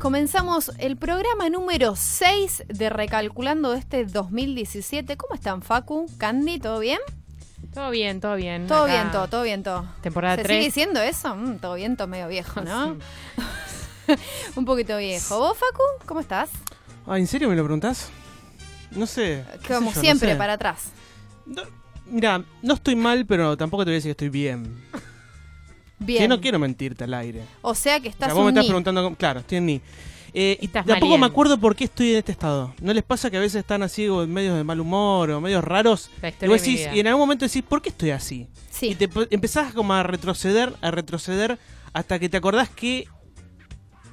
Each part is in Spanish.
Comenzamos el programa número 6 de Recalculando este 2017. ¿Cómo están, Facu? Candy, ¿todo bien? Todo bien, todo bien. Todo Acá, bien, todo, todo bien, todo. Temporada ¿Se 3. sigue diciendo eso? Mm, todo bien, todo medio viejo, ¿no? Un poquito viejo. ¿Vos, Facu? ¿Cómo estás? Ah, ¿en serio me lo preguntás? No sé. qué sé Como yo, no siempre, sé. para atrás. No, mira, no estoy mal, pero tampoco te voy a decir que estoy bien. Bien. Que no quiero mentirte al aire. O sea que O estás sea, vos me estás ni. preguntando. cómo- Claro, estoy en ni. Eh, y tampoco me acuerdo por qué estoy en este estado. ¿No les pasa que a veces están así o en medios de mal humor o medios raros? Y, vos decís- y en algún momento decís, ¿por qué estoy así? Sí. Y te empezás como a retroceder, a retroceder, hasta que te acordás que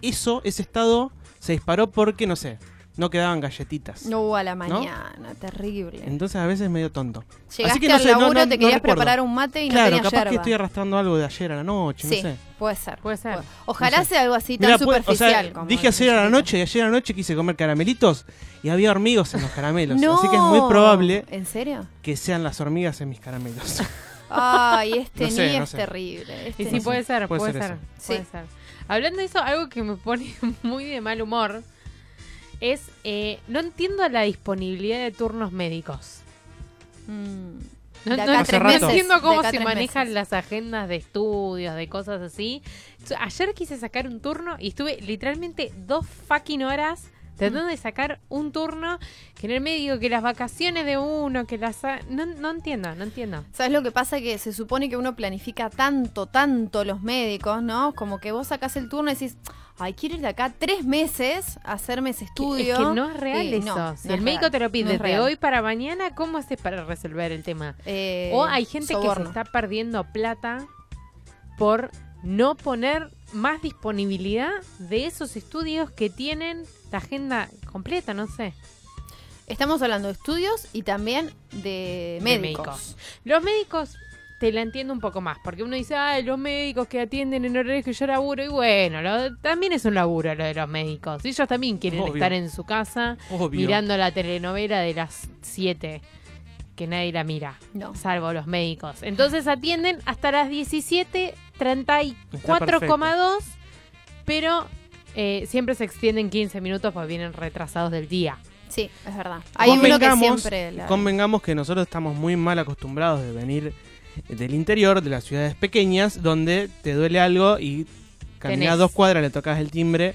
eso, ese estado, se disparó porque, no sé, no quedaban galletitas. No, a la mañana, terrible. Entonces a veces es medio tonto. Llegaste que no al sé, no- laburo, no- te no querías recuerdo. preparar un mate y no claro, tenías capaz yerba. que estoy arrastrando algo de ayer a la noche, Sí, no sé. puede ser. Puede ser. Ojalá No sé. sea algo así tan puede- superficial. o sea, como dije ayer a la noche y ayer a la noche quise comer caramelitos y había hormigos en los caramelos. No. Así que es muy probable ¿En serio? que sean las hormigas en mis caramelos. Ay, este No sé, ni no es sé. terrible. Este Y sí, puede ser, Puede puede, ser puede Sí. ser. Hablando de eso, algo que me pone muy de mal humor es, eh, no entiendo la disponibilidad de turnos médicos. Mm. No, entiendo cómo se manejan meses. las agendas de estudios, de cosas así. Ayer quise sacar un turno y estuve literalmente dos fucking horas tratando de sacar un turno que en el medio, que las vacaciones de uno, que las... No, no entiendo, no entiendo. ¿Sabes lo que pasa? Que se supone que uno planifica tanto, tanto los médicos, ¿no? Como que vos sacás el turno y decís, ay, quiero ir de acá tres meses a hacerme ese estudio. Es que no es real eso. no, si no el es médico real, te lo no pide es de real. hoy para mañana, ¿cómo haces para resolver el tema? Eh, o hay gente que se está perdiendo plata por no poner más disponibilidad de esos estudios que tienen la agenda completa, no sé. Estamos hablando de estudios y también de médicos. médicos. Los médicos te la entiendo un poco más, porque uno dice, ay, los médicos que atienden en horarios que yo laburo, y bueno, lo- también es un laburo lo de los médicos. Ellos también quieren Obvio. estar en su casa Obvio. mirando la telenovela de las 7, que nadie la mira, No. salvo los médicos. Entonces atienden hasta las 17.34,2, pero eh, siempre se extienden 15 minutos porque vienen retrasados del día. Sí, es verdad. Hay uno que Convengamos- siempre... la- Convengamos que nosotros estamos muy mal acostumbrados de venir del interior, de las ciudades pequeñas, donde te duele algo y caminas dos cuadras, le tocas el timbre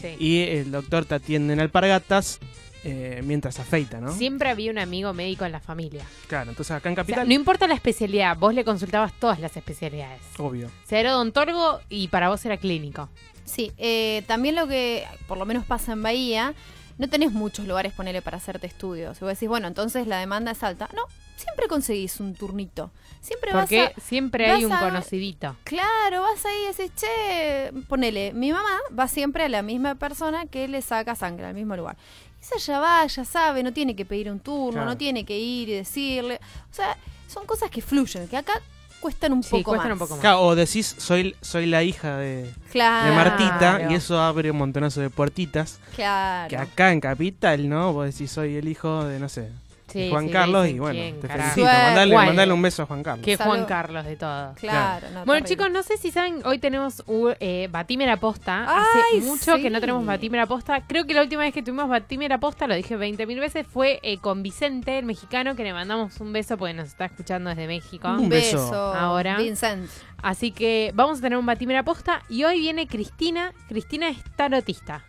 Sí. y el doctor te atiende en alpargatas eh, mientras afeita, ¿no? Siempre había un amigo médico en la familia. Claro, entonces acá en O sea, Capital, no importa la especialidad, vos le consultabas todas las especialidades. obvio. O sea, era odontólogo y para vos era clínico. Sí, eh, también lo que por lo menos pasa en Bahía, no tenés muchos lugares, ponele, para hacerte estudios. Y vos decís, bueno, entonces la demanda es alta. No, siempre conseguís un turnito. Siempre Porque vas a... siempre hay un a- conocidito. Claro, vas ahí y decís, che, ponele, mi mamá va siempre a la misma persona que le saca sangre, al mismo lugar. Esa ya va, ya sabe, no tiene que pedir un turno, Claro. no tiene que ir y decirle. O sea, son cosas que fluyen, que acá cuestan un Sí, poco cuestan más. un poco más. Claro, o decís, soy, soy la hija de, Claro. de Martita, y eso abre un montonazo de puertitas. Claro. Que acá en Capital, ¿no? Vos decís, soy el hijo de, no sé, Sí, Juan sí, Carlos, y bueno, quién, te carajo. felicito. Mandale, un beso a Juan Carlos. Que Salud. Juan Carlos de todo. Claro, no, Bueno, terrible. chicos, no sé si saben, hoy tenemos uh, eh, Batímera Posta. Hace mucho sí. que no tenemos Batímera Posta. Creo que la última vez que tuvimos Batímera Posta, lo dije 20.000 veces, fue eh, con Vicente, el mexicano, que le mandamos un beso porque nos está escuchando desde México. Un beso. Ahora. Vincent. Así que vamos a tener un Batímera Posta. Y hoy viene Cristina. Cristina es tarotista.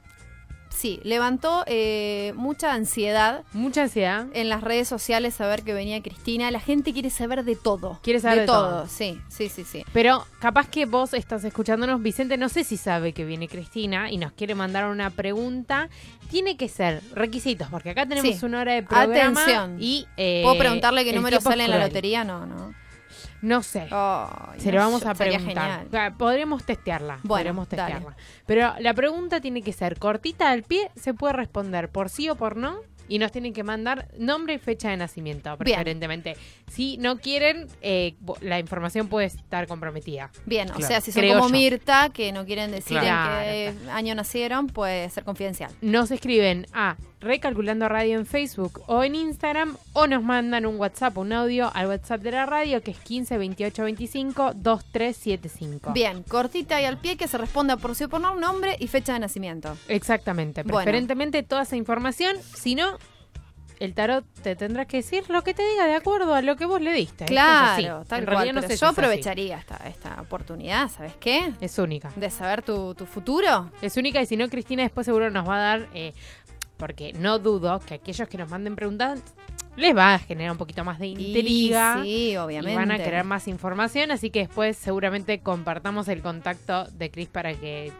Sí, levantó eh, mucha ansiedad Mucha ansiedad. en las redes sociales saber que venía Cristina. La gente quiere saber de todo. Quiere saber de todo. Sí, sí, sí, sí. Pero capaz que vos estás escuchándonos, Vicente, no sé si sabe que viene Cristina y nos quiere mandar una pregunta. Tiene que ser requisitos, porque acá tenemos Sí. una hora de programa. Atención. Y, eh, ¿Puedo preguntarle qué número sale en la lotería? No, no. No sé. Se no, lo vamos yo- a preguntar. Ah, Podremos testearla. Bueno, podremos dale. testearla. Pero la pregunta tiene que ser cortita al pie, se puede responder por sí o por no. Y nos tienen que mandar nombre y fecha de nacimiento, Bien. preferentemente. Si no quieren, eh, la información puede estar comprometida. Bien, o sea, si son Creo como yo. Mirta, que no quieren decir Claro. en qué año nacieron, puede ser confidencial. Nos escriben a Recalculando Radio en Facebook o en Instagram o nos mandan un WhatsApp, un audio al WhatsApp de la radio que es 15 28 25 2375. Bien, cortita y al pie que se responda por sí o por nombre y fecha de nacimiento. Exactamente, Bueno. preferentemente toda esa información, si no, el tarot te tendrá que decir lo que te diga de acuerdo a lo que vos le diste. Así. Claro, tal en cual. realidad no sé yo aprovecharía esta, esta oportunidad, ¿sabes qué? Es única. De saber tu, tu futuro. Es única y si no, Cristina después seguro nos va a dar, eh, porque no dudo que aquellos que nos manden preguntas les va a generar un poquito más de intriga. Y sí, Y obviamente. van a querer más información, así que después seguramente compartamos el contacto de Cris para que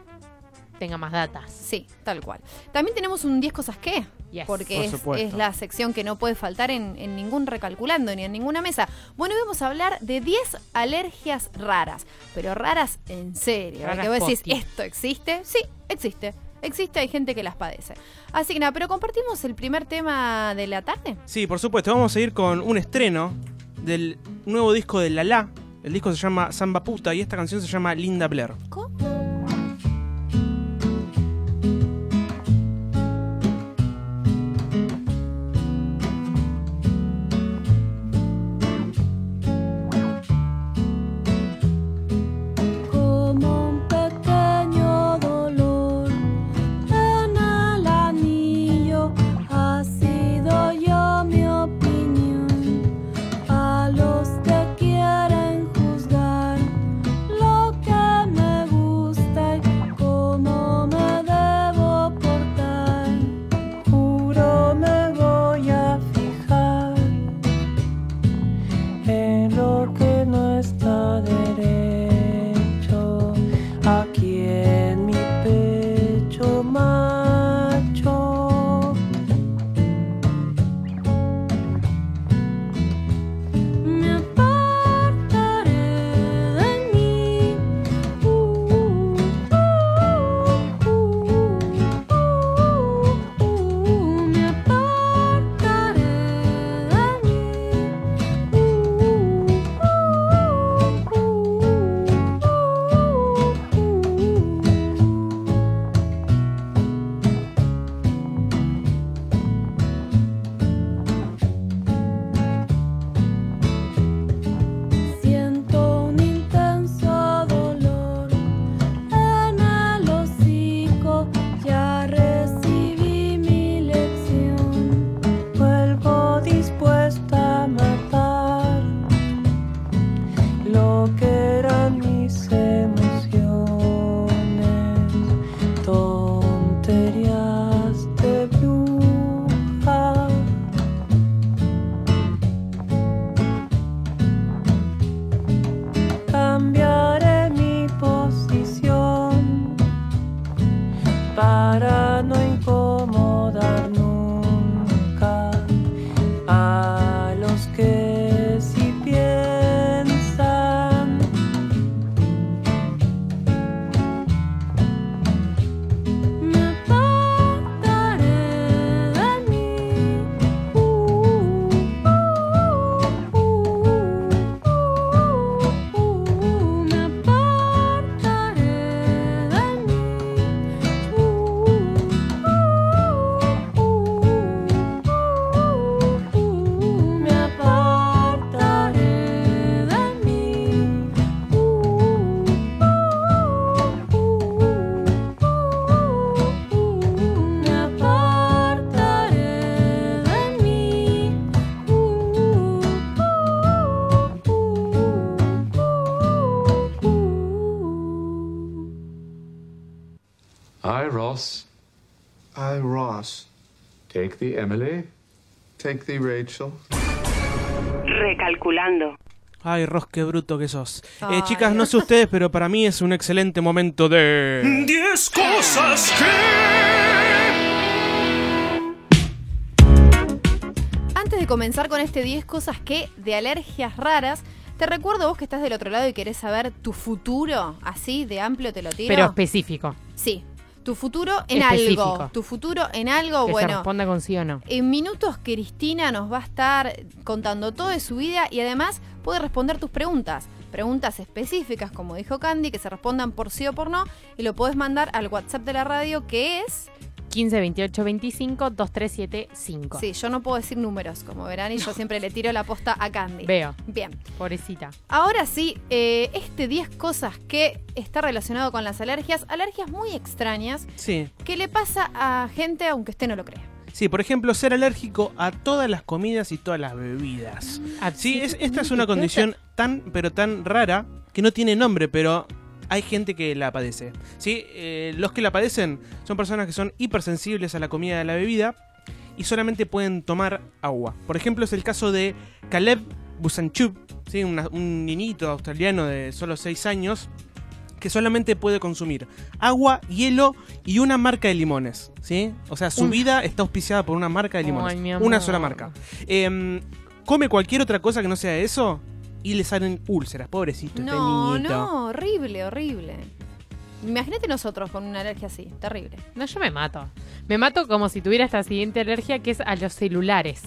tenga más datas. Sí, tal cual. También tenemos un 10 cosas que, Yes. porque Por es, la sección que no puede faltar en, en ningún recalculando ni en ninguna mesa. Bueno, hoy vamos a hablar de 10 alergias raras, pero raras en serio. Raras que vos decís. ¿esto existe? Sí, existe. Existe, hay gente que las padece. Así que nada, pero compartimos el primer tema de la tarde. Sí, por supuesto. Vamos a ir con un estreno del nuevo disco de Lala. El disco se llama Samba Puta y esta canción se llama Linda Blair. ¿Cómo? Take thee, Rachel. Recalculando. Ay, Ros, qué bruto que sos. Eh, chicas, no sé ustedes, pero para mí es un excelente momento de... 10 cosas que... Antes de comenzar con este 10 cosas que de alergias raras, te recuerdo vos que estás del otro lado y querés saber tu futuro, así de amplio te lo tiro. Pero específico. sí, tu futuro en Específico. algo. Tu futuro en algo, que se bueno. responda con sí o no. En minutos Cristina nos va a estar contando todo de su vida y además puede responder tus preguntas. Preguntas específicas, como dijo Candy, que se respondan por sí o por no, y lo podés mandar al WhatsApp de la radio que es 15 28 25 2375. Sí, yo no puedo decir números, como verán, y yo siempre le tiro la posta a Candy. Veo, Bien. pobrecita. Ahora sí, eh, este 10 cosas que está relacionado con las alergias, alergias muy extrañas, Sí. que le pasa a gente aunque usted no lo crea. Sí, por ejemplo, ser alérgico a todas las comidas y todas las bebidas. Sí, es, esta es una condición tan, pero tan rara que no tiene nombre, pero hay gente que la padece. Sí, Eh, los que la padecen son personas que son hipersensibles a la comida y a la bebida y solamente pueden tomar agua. Por ejemplo, es el caso de Caleb Busanchuk, ¿sí? Una- un niñito australiano de solo 6 años que solamente puede consumir agua, hielo y una marca de limones, ¿sí? O sea, su vida está auspiciada por una marca de limones. Ay, una sola marca. Em, come cualquier otra cosa que no sea eso y le salen úlceras, pobrecito este No, niñito. no, horrible, horrible. Imagínate nosotros con una alergia así, terrible. No, yo me mato. Me mato como si tuviera esta siguiente alergia que es a los celulares.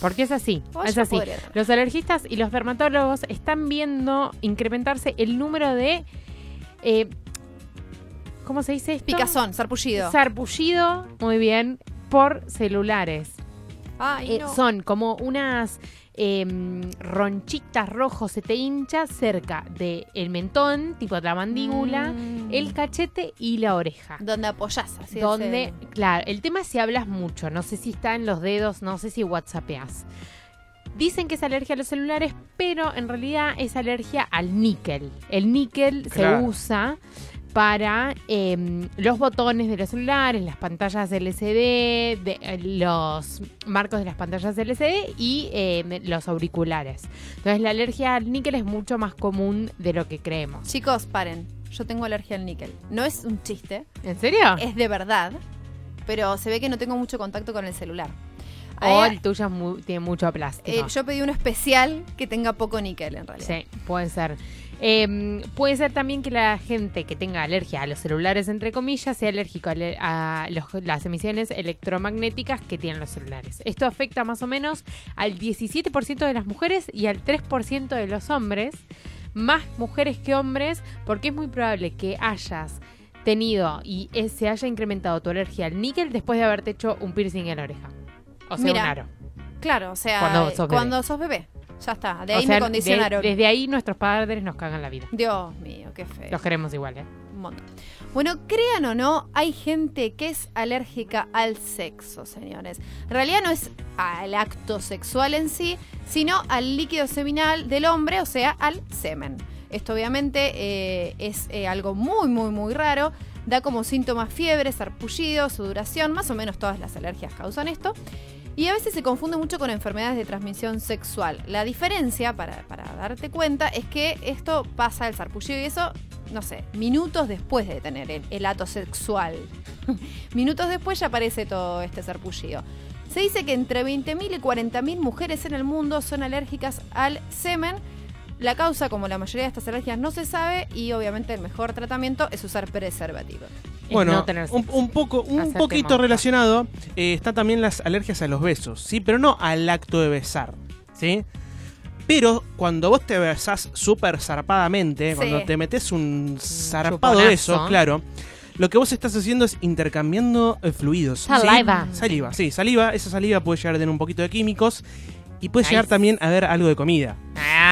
Porque es así, Oh, es así. Los alergistas y los dermatólogos están viendo incrementarse el número de... eh, ¿Cómo se dice esto? Picazón, sarpullido. Sarpullido, muy bien, por celulares. Ay, Eh, no. Son como unas em, ronchitas rojos, se te hincha cerca del mentón, tipo de la mandíbula, Mm. el cachete y la oreja. Donde apoyás, así es donde, el- claro, el tema es si hablas mucho, no sé si está en los dedos, no sé si whatsappeas. Dicen que es alergia a los celulares, pero en realidad es alergia al níquel. El níquel Claro. se usa para em, los botones de los celulares, las pantallas LCD, de, eh, los marcos de las pantallas LCD y em, los auriculares. Entonces la alergia al níquel es mucho más común de lo que creemos. Chicos, paren. Yo tengo alergia al níquel. No es un chiste, ¿En serio? es de verdad. Pero se ve que no tengo mucho contacto con el celular. O Eh, el tuyo mu- tiene mucho plástico. eh, yo pedí uno especial que tenga poco níquel en realidad. Sí, puede ser. Eh, puede ser también que la gente que tenga alergia a los celulares, entre comillas, sea alérgico a, a los- las emisiones electromagnéticas que tienen los celulares. Esto afecta más o menos al 17% de las mujeres y al 3% de los hombres, más mujeres que hombres, porque es muy probable que hayas tenido y se haya incrementado tu alergia al níquel después de haberte hecho un piercing en la oreja. O sea, Mira, un aro. Claro, o sea, Cuando sos bebé. Ya está. De O ahí sea, me condicionaron. de- desde ahí nuestros padres nos cagan la vida. Dios mío, qué feo. Los queremos igual, ¿eh? Un montón. Bueno, crean o no, hay gente que es alérgica al sexo, señores. En realidad no es al acto sexual en sí, sino al líquido seminal del hombre, o sea, al semen. Esto obviamente eh, es eh, algo muy, muy, muy raro. Da como síntomas fiebre, sarpullido, sudoración, más o menos todas las alergias causan esto. Y a veces se confunde mucho con enfermedades de transmisión sexual. La diferencia, para, para darte cuenta, es que esto pasa el sarpullido y eso, no sé, minutos después de tener el, el acto sexual. minutos después ya aparece todo este sarpullido. Se dice que entre 20.000 y 40.000 mujeres en el mundo son alérgicas al semen. La causa, como la mayoría de estas alergias, no se sabe y obviamente el mejor tratamiento es usar preservativo. Es Bueno, no tener un, poco, un poquito monja. relacionado eh, está también las alergias a los besos, ¿sí? Pero no al acto de besar, ¿sí? Pero cuando vos te besás súper zarpadamente, Sí. cuando te metes un zarpado chuponazo. beso, claro, lo que vos estás haciendo es intercambiando eh, fluidos. ¿sí? Saliva. Saliva, sí, saliva. Esa saliva puede llegar a tener un poquito de químicos y puede Nice. llegar también a ver algo de comida.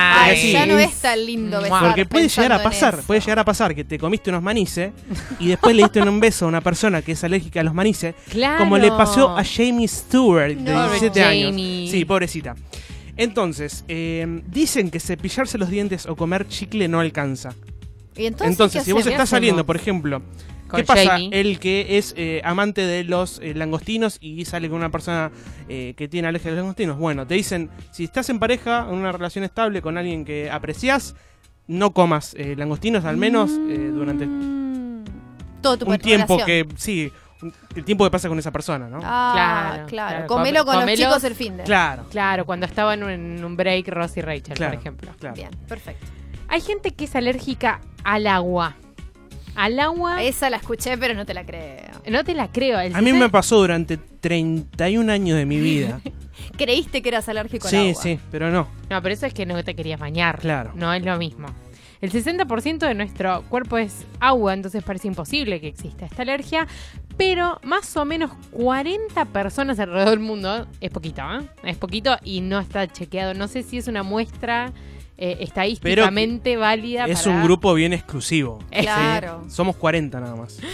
Ay, sí. ya no es tan lindo besar. Porque puede llegar a pasar, puede llegar a pasar que te comiste unos manices y después le diste un beso a una persona que es alérgica a los manices, Claro. como le pasó a Jamie Stewart, de No. 17 Pobre años. Sí, pobrecita. Entonces, eh, dicen que cepillarse los dientes o comer chicle no alcanza. Y entonces, Entonces, ¿qué si vos estás saliendo, por ejemplo, ¿qué pasa? Jamie. El que es eh, amante de los eh, langostinos y sale con una persona eh, que tiene alergia a los langostinos. Bueno, te dicen, si estás en pareja, en una relación estable con alguien que aprecias, no comas eh, langostinos al menos eh, durante Mm. Todo tu un tiempo relación. que, sí, un- el tiempo que pasa con esa persona, ¿no? Ah, Claro, claro. claro. Comelo con los chicos el fin de. Claro, Claro, cuando estaba en un, en un break Ross y Rachel, claro, por ejemplo. claro. Bien, perfecto. Hay gente que es alérgica al agua. Al agua, Esa la escuché, pero no te la creo. no te la creo. El A mí 60 me pasó durante 31 años de mi vida. Creíste que eras alérgico al sí, agua. sí, pero no. No, pero eso es que no te querías bañar. Claro. No es lo mismo. El 60% de nuestro cuerpo es agua, entonces parece imposible que exista esta alergia. Pero más o menos 40 personas alrededor del mundo, es poquito, ¿eh? Es poquito y no está chequeado. No sé si es una muestra eh, estadísticamente válida. Es para- un grupo bien exclusivo. Claro. Somos 40 nada más.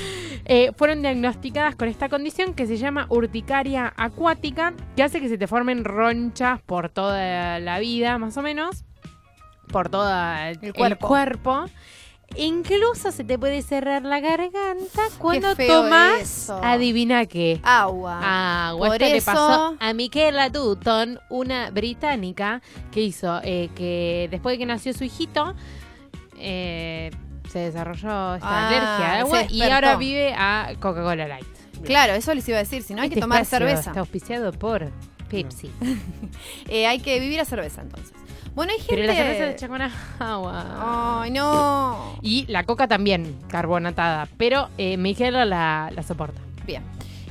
Eh, fueron diagnosticadas con esta condición que se llama urticaria acuática, que hace que se te formen ronchas por toda la vida, más o menos, por todo el, el cuerpo. cuerpo. Incluso se te puede cerrar la garganta cuando tomas, eso. adivina qué. Agua. Agua. Por Esto le eso- pasó a Michaela Dutton, una británica que hizo eh, que después de que nació su hijito, eh, se desarrolló esta Ah, alergia al agua y ahora vive a Coca-Cola Light. Claro, eso les iba a decir. Si no, hay que Este tomar espacio cerveza. Está auspiciado por Pepsi. Eh, hay que vivir a cerveza, entonces. Bueno, hay gente... Pero la cerveza agua. Ay, no. Y la coca también, carbonatada. Pero eh, Michaela la, la soporta. Bien.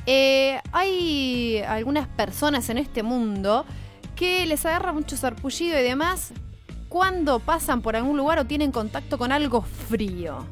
Eh, hay algunas personas en este mundo que les agarra mucho sarpullido y demás cuando pasan por algún lugar o tienen contacto con algo frío.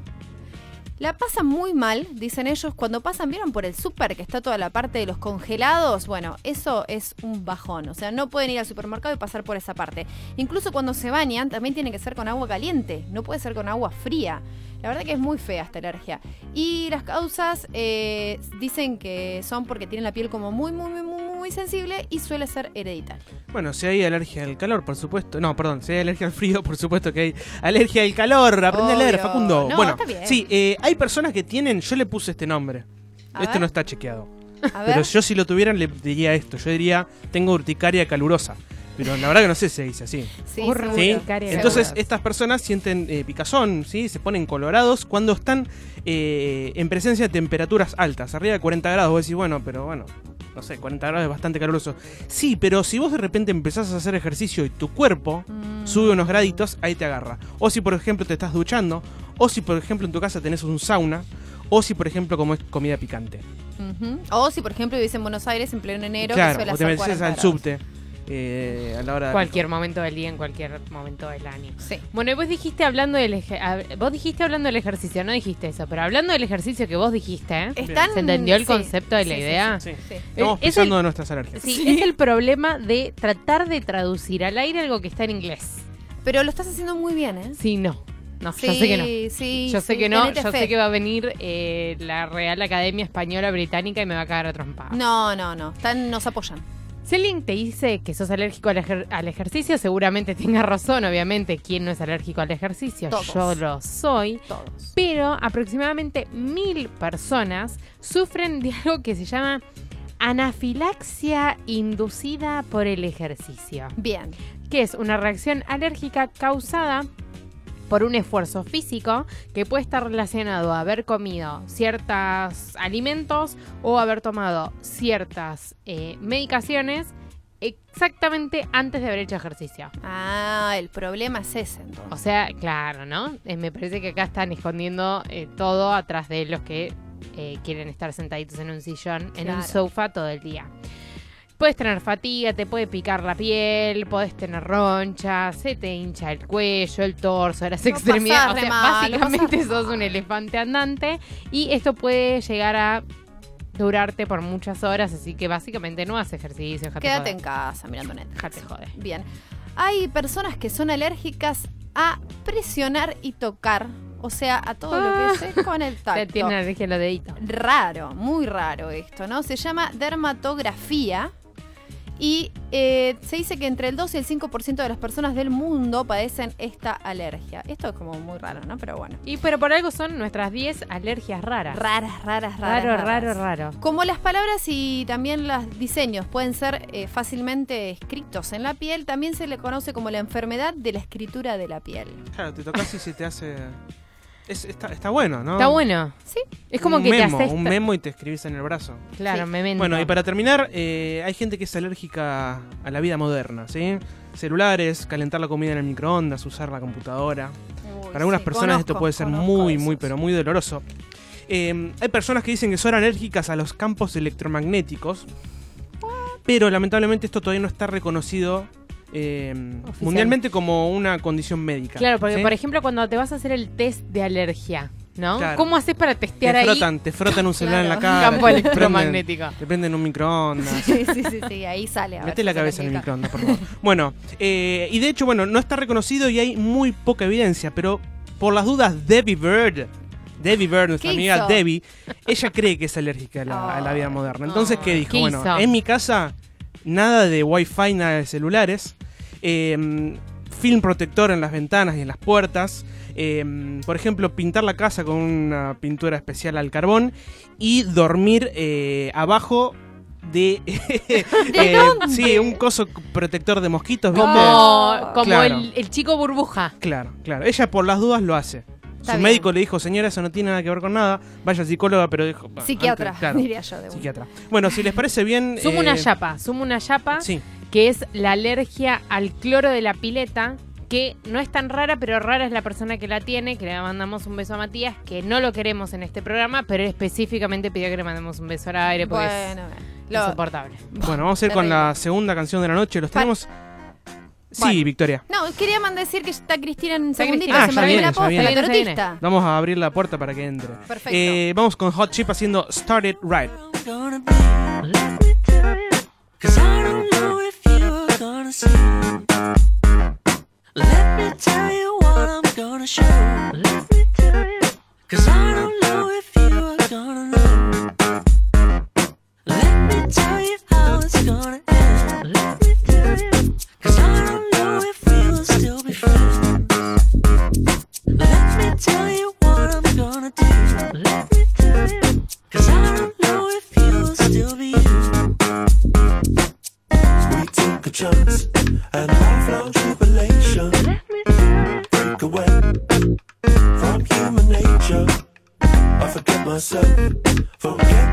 La pasan muy mal, dicen ellos, cuando pasan, ¿vieron por el súper que está toda la parte de los congelados? Bueno, eso es un bajón, o sea, no pueden ir al supermercado y pasar por esa parte. Incluso cuando se bañan, también tiene que ser con agua caliente, no puede ser con agua fría. La verdad que es muy fea esta alergia. Y las causas eh, dicen que son porque tienen la piel como muy, muy, muy, muy, muy sensible y suele ser hereditaria. Bueno, si hay alergia al calor, por supuesto. No, perdón, si hay alergia al frío, por supuesto que hay alergia al calor. Aprende a leer. Facundo. No, bueno, está bien. sí, eh, hay personas que tienen. Yo le puse este nombre. A Esto ver. no está chequeado. A ver. Pero yo, si lo tuvieran, le diría esto. Yo diría, tengo urticaria calurosa. Pero la verdad que no sé si se dice así. Sí. ¿Sí? Entonces, estas personas sienten eh, picazón, ¿sí? Se ponen colorados cuando están eh, en presencia de temperaturas altas, arriba de 40 grados. Vos decís, bueno, pero bueno, no sé, 40 grados es bastante caluroso. Sí, pero si vos de repente empezás a hacer ejercicio y tu cuerpo Mm. sube unos graditos, ahí te agarra. O si, por ejemplo, te estás duchando, o si, por ejemplo, en tu casa tenés un sauna, o si, por ejemplo, comes comida picante. O si, por ejemplo, vivís en Buenos Aires en pleno enero, que claro, suele o te metes 40 al subte eh, a la hora de... Cualquier momento del día, en cualquier momento del año. Sí. Bueno, y vos dijiste hablando del eje- a- vos dijiste hablando del ejercicio, no dijiste eso, pero hablando del ejercicio que vos dijiste, ¿eh? Están- ¿Se entendió el sí, concepto de la sí, sí, idea? Sí. Sí. Estamos es pisando el- de nuestras alergias. Sí, es el problema de tratar de traducir al aire algo que está en inglés. Pero lo estás haciendo muy bien, ¿eh? Sí, no. No, Sí, yo sé que no. sí, Yo sé sí, que no, yo fe. sé que va a venir eh, la Real Academia Española Británica y me va a cagar a trompada. No, no, no. Están, nos apoyan. Si alguien te dice que sos alérgico al, ejer- al ejercicio, seguramente tenga razón, obviamente. ¿Quién no es alérgico al ejercicio? Todos. Yo lo soy. Todos. Pero aproximadamente mil personas sufren de algo que se llama anafilaxia inducida por el ejercicio, Bien. que es una reacción alérgica causada por un esfuerzo físico que puede estar relacionado a haber comido ciertos alimentos o haber tomado ciertas eh, medicaciones exactamente antes de haber hecho ejercicio. Ah, el problema es ese O entonces. sea, claro, ¿no? Eh, me parece que acá están escondiendo eh, todo atrás de los que eh, quieren estar sentaditos en un sillón, en un sofá todo el día. Puedes tener fatiga, te puede picar la piel, podés tener ronchas, se te hincha el cuello, el torso, las Lo extremidades. O sea, mal, básicamente pasás sos un elefante andante y esto puede llegar a durarte por muchas horas, así que básicamente no haces ejercicio. Quédate en casa mirando Netflix. Joder. Bien. Hay personas que son alérgicas a presionar y tocar. O sea, a todo lo que es con el tacto. tienen alergia a los deditos. Raro, muy raro esto, ¿no? Se llama dermatografía y eh, se dice que entre el 2 y el 5% de las personas del mundo padecen esta alergia. Esto es como muy raro, ¿no? Pero bueno. Y pero por algo son nuestras 10 alergias raras. Raras, raras, raras. Raro, raras. raro, raro. Como las palabras y también los diseños pueden ser eh, fácilmente escritos en la piel, también se le conoce como la enfermedad de la escritura de la piel. Claro, te tocas y se te hace. Es- está, está bueno, ¿no? Está bueno. Sí. Es como un que memo, te haces. un memo y te escribís en el brazo. Claro, Sí. memento. Bueno, y para terminar, eh, hay gente que es alérgica a la vida moderna, ¿sí? Celulares, calentar la comida en el microondas, usar la computadora. Para algunas sí, personas esto puede ser muy, esos. muy, pero muy doloroso. Eh, hay personas que dicen que son alérgicas a los campos electromagnéticos, pero lamentablemente esto todavía no está reconocido eh, Oficial. mundialmente como una condición médica. Claro, porque ¿sí? por ejemplo cuando te vas a hacer el test de alergia, ¿no? Claro. ¿Cómo haces para testear te ahí frotan, te frotan un celular en la cara. campo electromagnético? Te prenden un microondas. Sí, sí, sí, sí, ahí sale. Mete la cabeza en el microondas, por favor. bueno, eh, y de hecho, bueno, no está reconocido y hay muy poca evidencia, pero por las dudas, Debbie Bird, Debbie Bird, nuestra ¿Qué amiga hizo? Debbie, ella cree que es alérgica a la, a la vida moderna. Entonces, ¿qué dijo? ¿Qué bueno, hizo? en mi casa, nada de wifi, nada de celulares, eh, film protector en las ventanas y en las puertas. eh, por ejemplo, pintar la casa con una pintura especial al carbón y dormir eh, abajo de, eh, sí, un coso protector de mosquitos, ¿viste? Como, como Claro. el, el chico burbuja. Claro, claro. Ella por las dudas lo hace. Está Su bien. médico le dijo, señora, eso no tiene nada que ver con nada. Vaya psicóloga, pero dijo. "Bah, Psiquiatra, antes", claro, diría yo de una. psiquiatra. Bueno, si les parece bien. Sumo eh, una chapa, sumo una chapa, Sí, que es la alergia al cloro de la pileta, que no es tan rara, pero rara es la persona que la tiene, que le mandamos un beso a Matías, que no lo queremos en este programa, pero él específicamente pidió que le mandemos un beso al aire porque Bueno, es lo- insoportable. bueno, vamos a ir con Terrible. la segunda canción de la noche. Los Pa- tenemos. Sí, Bueno. Victoria. No, quería mandar decir que está Cristina en un Está segundito. Cristina. se Ah, me viene, la posta, la tarotista. Vamos a abrir la puerta para que entre. Perfecto. Eh, vamos con Hot Chip haciendo Started Right. gonna be. Let me tell you, cause I don't know if you're gonna see. Let me tell you what I'm gonna show. Let me tell you, cause I don't myself, forget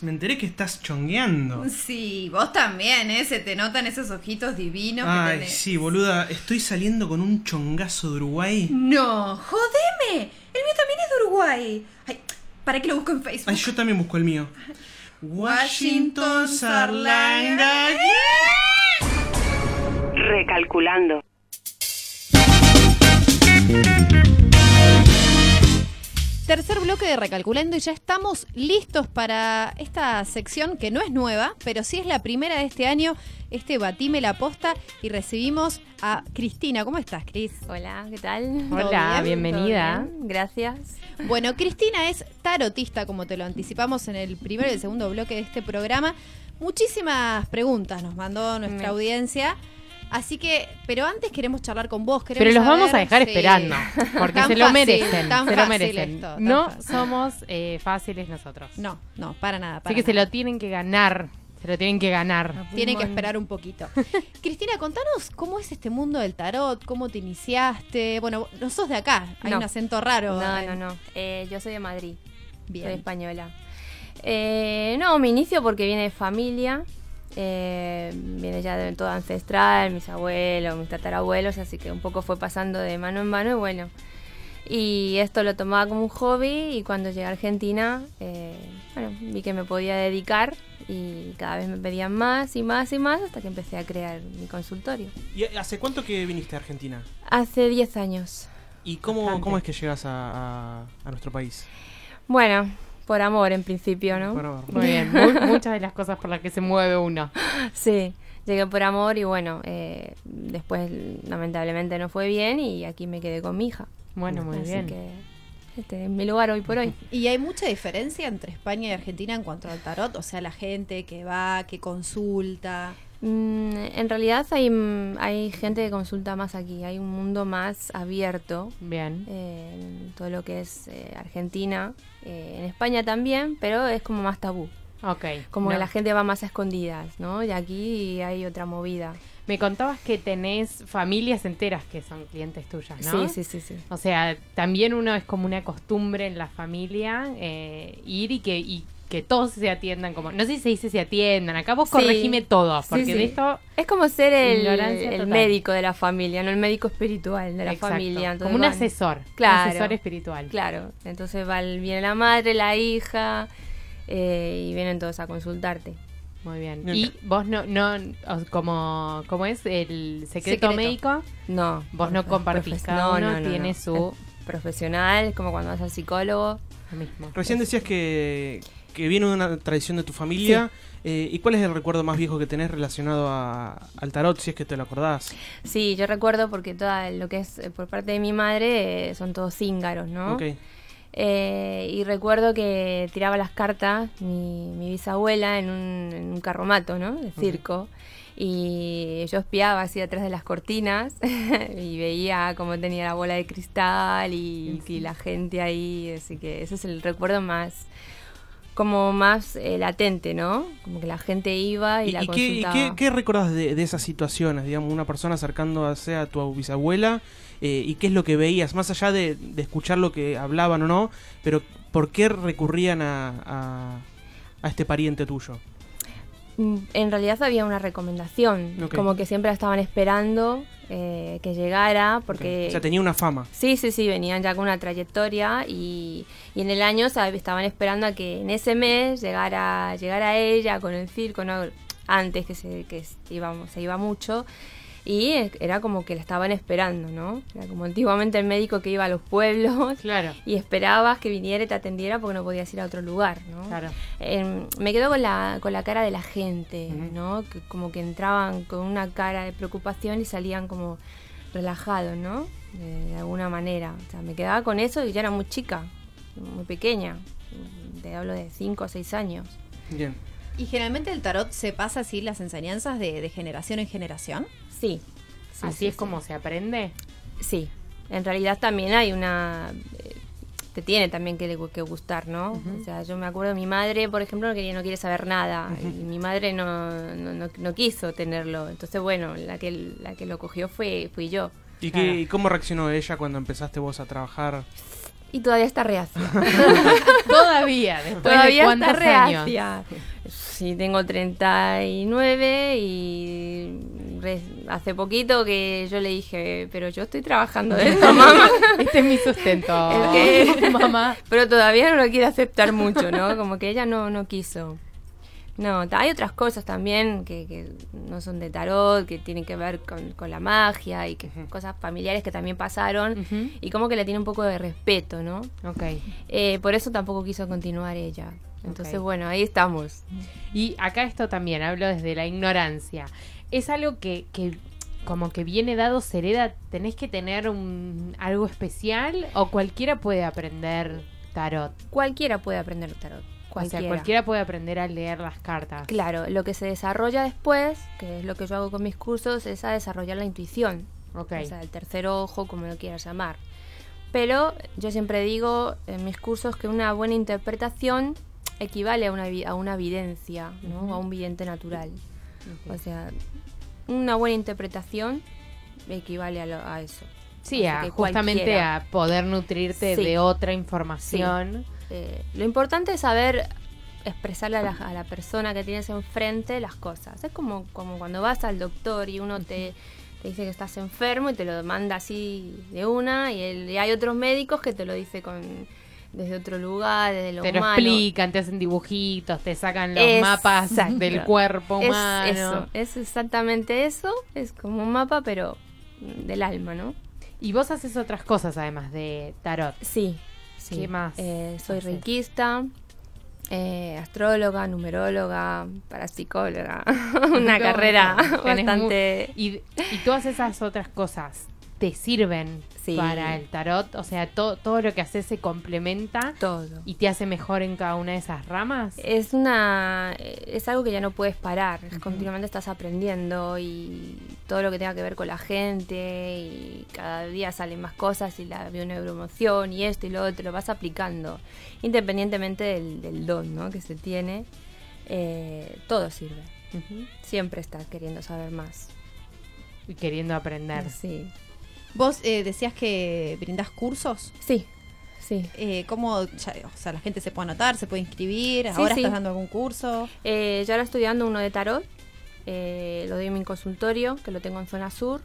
estás? Me enteré que estás chongueando. Sí, vos también, ¿eh? Se te notan esos ojitos divinos que Ay, tenés. sí, boluda, estoy saliendo con un chongazo de Uruguay. No, jodeme. El mío también es de Uruguay. Ay, ¿para qué lo busco en Facebook? Ay, yo también busco el mío. Washington Sarlanga. Recalculando. Tercer bloque de Recalculando y ya estamos listos para esta sección que no es nueva, pero sí es la primera de este año, este Batime la Posta y recibimos a Cristina. ¿Cómo estás, Cris? Hola, ¿qué tal? Hola, bien? bienvenida. Gracias. Bueno, Cristina es tarotista, como te lo anticipamos en el primero y el segundo bloque de este programa. Muchísimas preguntas nos mandó nuestra Me- audiencia. Así que, pero antes queremos charlar con vos. Pero queremos los vamos a dejar esperando, porque Tan se lo fácil, merecen, tan se lo fácil merecen. esto, tan no fácil. somos eh, fáciles nosotros. No, no, para nada. Así para que se lo tienen que ganar, se lo tienen que ganar. Tienen que esperar un poquito. Cristina, contanos cómo es este mundo del tarot, cómo te iniciaste. Bueno, no sos de acá, hay No. un acento raro. No, en- no, no. Eh, yo soy de Madrid. Bien. Soy española. Eh, no, me inicio porque viene de familia. Eh, viene ya de todo ancestral, mis abuelos, mis tatarabuelos, así que un poco fue pasando de mano en mano y bueno. Y esto lo tomaba como un hobby y cuando llegué a Argentina, eh, bueno, vi que me podía dedicar y cada vez me pedían más y más y más hasta que empecé a crear mi consultorio. ¿Y hace cuánto que viniste a Argentina? Hace 10 años. ¿Y cómo, cómo es que llegas a, a- a nuestro país? Bueno, por amor en principio, ¿no? Para ver. Muy bien, mu- muchas de las cosas por las que se mueve uno. Sí, llegué por amor y bueno, eh, después lamentablemente no fue bien y aquí me quedé con mi hija. Bueno, muy Así bien. que este es mi lugar hoy por hoy. ¿Y hay mucha diferencia entre España y Argentina en cuanto al tarot? O sea, la gente que va, que consulta. Mm, en realidad hay, hay gente que consulta más aquí, hay un mundo más abierto. Bien. eh, en todo lo que es eh, Argentina, eh, en España también, pero es como más tabú. Ok. Como no. que la gente va más a escondidas, ¿no? Y aquí hay otra movida. Me contabas que tenés familias enteras que son clientes tuyas, ¿no? Sí, sí, sí, sí. O sea, también uno es como una costumbre en la familia eh, ir y que, y que todos se atiendan como... No sé si se dice se atiendan, acá vos Sí. corregime todo, Sí, porque sí. de esto... Es como ser el, el médico de la familia, no el médico espiritual de la Exacto, familia. Entonces como un van- asesor, Claro. un asesor espiritual. Claro, entonces va el- viene la madre, la hija eh, y vienen todos a consultarte. Muy bien. Y vos no, no, como, como es el secreto, Secreto. médico, No. vos no compartís, cada no, uno no, no, tiene no. su... Es profesional, es como cuando vas al psicólogo. lo mismo. Recién decías que, que viene de una tradición de tu familia. eh, ¿Y cuál es el recuerdo más viejo que tenés relacionado a- al tarot, si es que te lo acordás? Sí, yo recuerdo porque todo lo que es eh, por parte de mi madre eh, son todos cíngaros, ¿no? Ok. Eh, y recuerdo que tiraba las cartas mi, mi bisabuela en un, en un carromato, ¿no? De circo. Y yo espiaba así atrás de las cortinas y veía cómo tenía la bola de cristal y, y la gente ahí. Así que ese es el recuerdo más, como más eh, latente, ¿no? Como que la gente iba y, ¿Y, la qué, y consultaba. qué- qué recordás de, de esas situaciones? Digamos, una persona acercándose a tu bisabuela eh, y qué es lo que veías, más allá de, de escuchar lo que hablaban o no, pero ¿por qué recurrían a, a, a este pariente tuyo? En realidad había una recomendación, como que siempre la estaban esperando eh, que llegara, porque... Ok. O sea, tenía una fama. Sí, sí, sí, venían ya con una trayectoria y, y en el año sabe, estaban esperando a que en ese mes llegara, llegara ella con el circo, ¿no? antes que se, que se iba, se iba mucho. Y era como que la estaban esperando, ¿no? Era como antiguamente el médico que iba a los pueblos Claro, y esperabas que viniera y te atendiera porque no podías ir a otro lugar, ¿no? claro. Em, me quedo con la, con la cara de la gente. ¿no? Que como que entraban con una cara de preocupación y salían como relajados, ¿no? De, de alguna manera. O sea, me quedaba con eso y ya era muy chica, muy pequeña. Te hablo de 5 o 6 años. Bien. ¿Y generalmente el tarot se pasa así las enseñanzas de, de generación en generación? Sí. sí, Así sí, es sí. como se aprende. Sí. En realidad también hay una... eh, Te tiene también que, que gustar, ¿no? O sea, yo me acuerdo, mi madre, por ejemplo, no, quería, no quiere saber nada. Y mi madre no, no, no- no quiso tenerlo. Entonces, bueno, la que, la que lo cogió fue, fui yo. ¿Y Claro. qué, y cómo reaccionó ella cuando empezaste vos a trabajar? Y todavía está reacia. Todavía, después de todavía cuántos está años. reacia. Sí, tengo 39 y hace poquito que yo le dije, pero yo estoy trabajando de esto, mamá. Este es mi sustento. Es que- mamá. Pero todavía no lo quiere aceptar mucho, ¿no? Como que ella no, no quiso. No, hay otras cosas también que, que no son de tarot, que tienen que ver con, con la magia y que cosas familiares que también pasaron y como que le tiene un poco de respeto, ¿no? Ok. Eh, por eso tampoco quiso continuar ella. Entonces, bueno, ahí estamos. Y acá esto también, hablo desde la ignorancia. Es algo que, que como que viene dado, se hereda, tenés que tener un, algo especial o cualquiera puede aprender tarot. Cualquiera puede aprender tarot. O Cualquiera. sea, cualquiera puede aprender a leer las cartas. Claro, lo que se desarrolla después, que es lo que yo hago con mis cursos, es a desarrollar la intuición. O sea, el tercer ojo, como lo quieras llamar. Pero yo siempre digo en mis cursos que una buena interpretación equivale a una, a una evidencia, ¿no? a un vidente natural. O sea, una buena interpretación equivale a, lo- a eso. Sí, a- justamente cualquiera. a poder nutrirte Sí. de otra información. Eh, lo importante es saber expresarle a la, a la persona que tienes enfrente las cosas. Es como, como cuando vas al doctor y uno te, te dice que estás enfermo y te lo manda así de una y, el- y hay otros médicos que te lo dice con desde otro lugar, desde lo Te lo humano. explican, te hacen dibujitos, te sacan los Exacto. mapas del cuerpo Es humano. eso, es exactamente eso. Es como un mapa, pero del alma, ¿no? Y vos haces otras cosas además de tarot. Sí. sí. ¿Qué más Eh, soy haces? reikista, eh, astróloga, numeróloga, parapsicóloga. Una carrera bastante... y, y todas esas otras cosas te sirven Sí. para el tarot. O sea, to- todo lo que haces se complementa Todo. y te hace mejor en cada una de esas ramas. Es una es algo que ya no puedes parar, continuamente estás aprendiendo y todo lo que tenga que ver con la gente y cada día salen más cosas y la bioneuromoción y esto y lo otro, lo vas aplicando independientemente del, del don ¿no? que se tiene, eh, todo sirve. Siempre estás queriendo saber más. Y queriendo aprender. Sí, ¿Vos eh, decías que brindás cursos? sí, sí. Eh, ¿Cómo, ya- o sea, la gente se puede anotar, se puede inscribir? Sí, ¿Ahora sí. estás dando algún curso? Eh, yo ahora estoy dando uno de tarot, eh, lo doy en mi consultorio, que lo tengo en zona sur.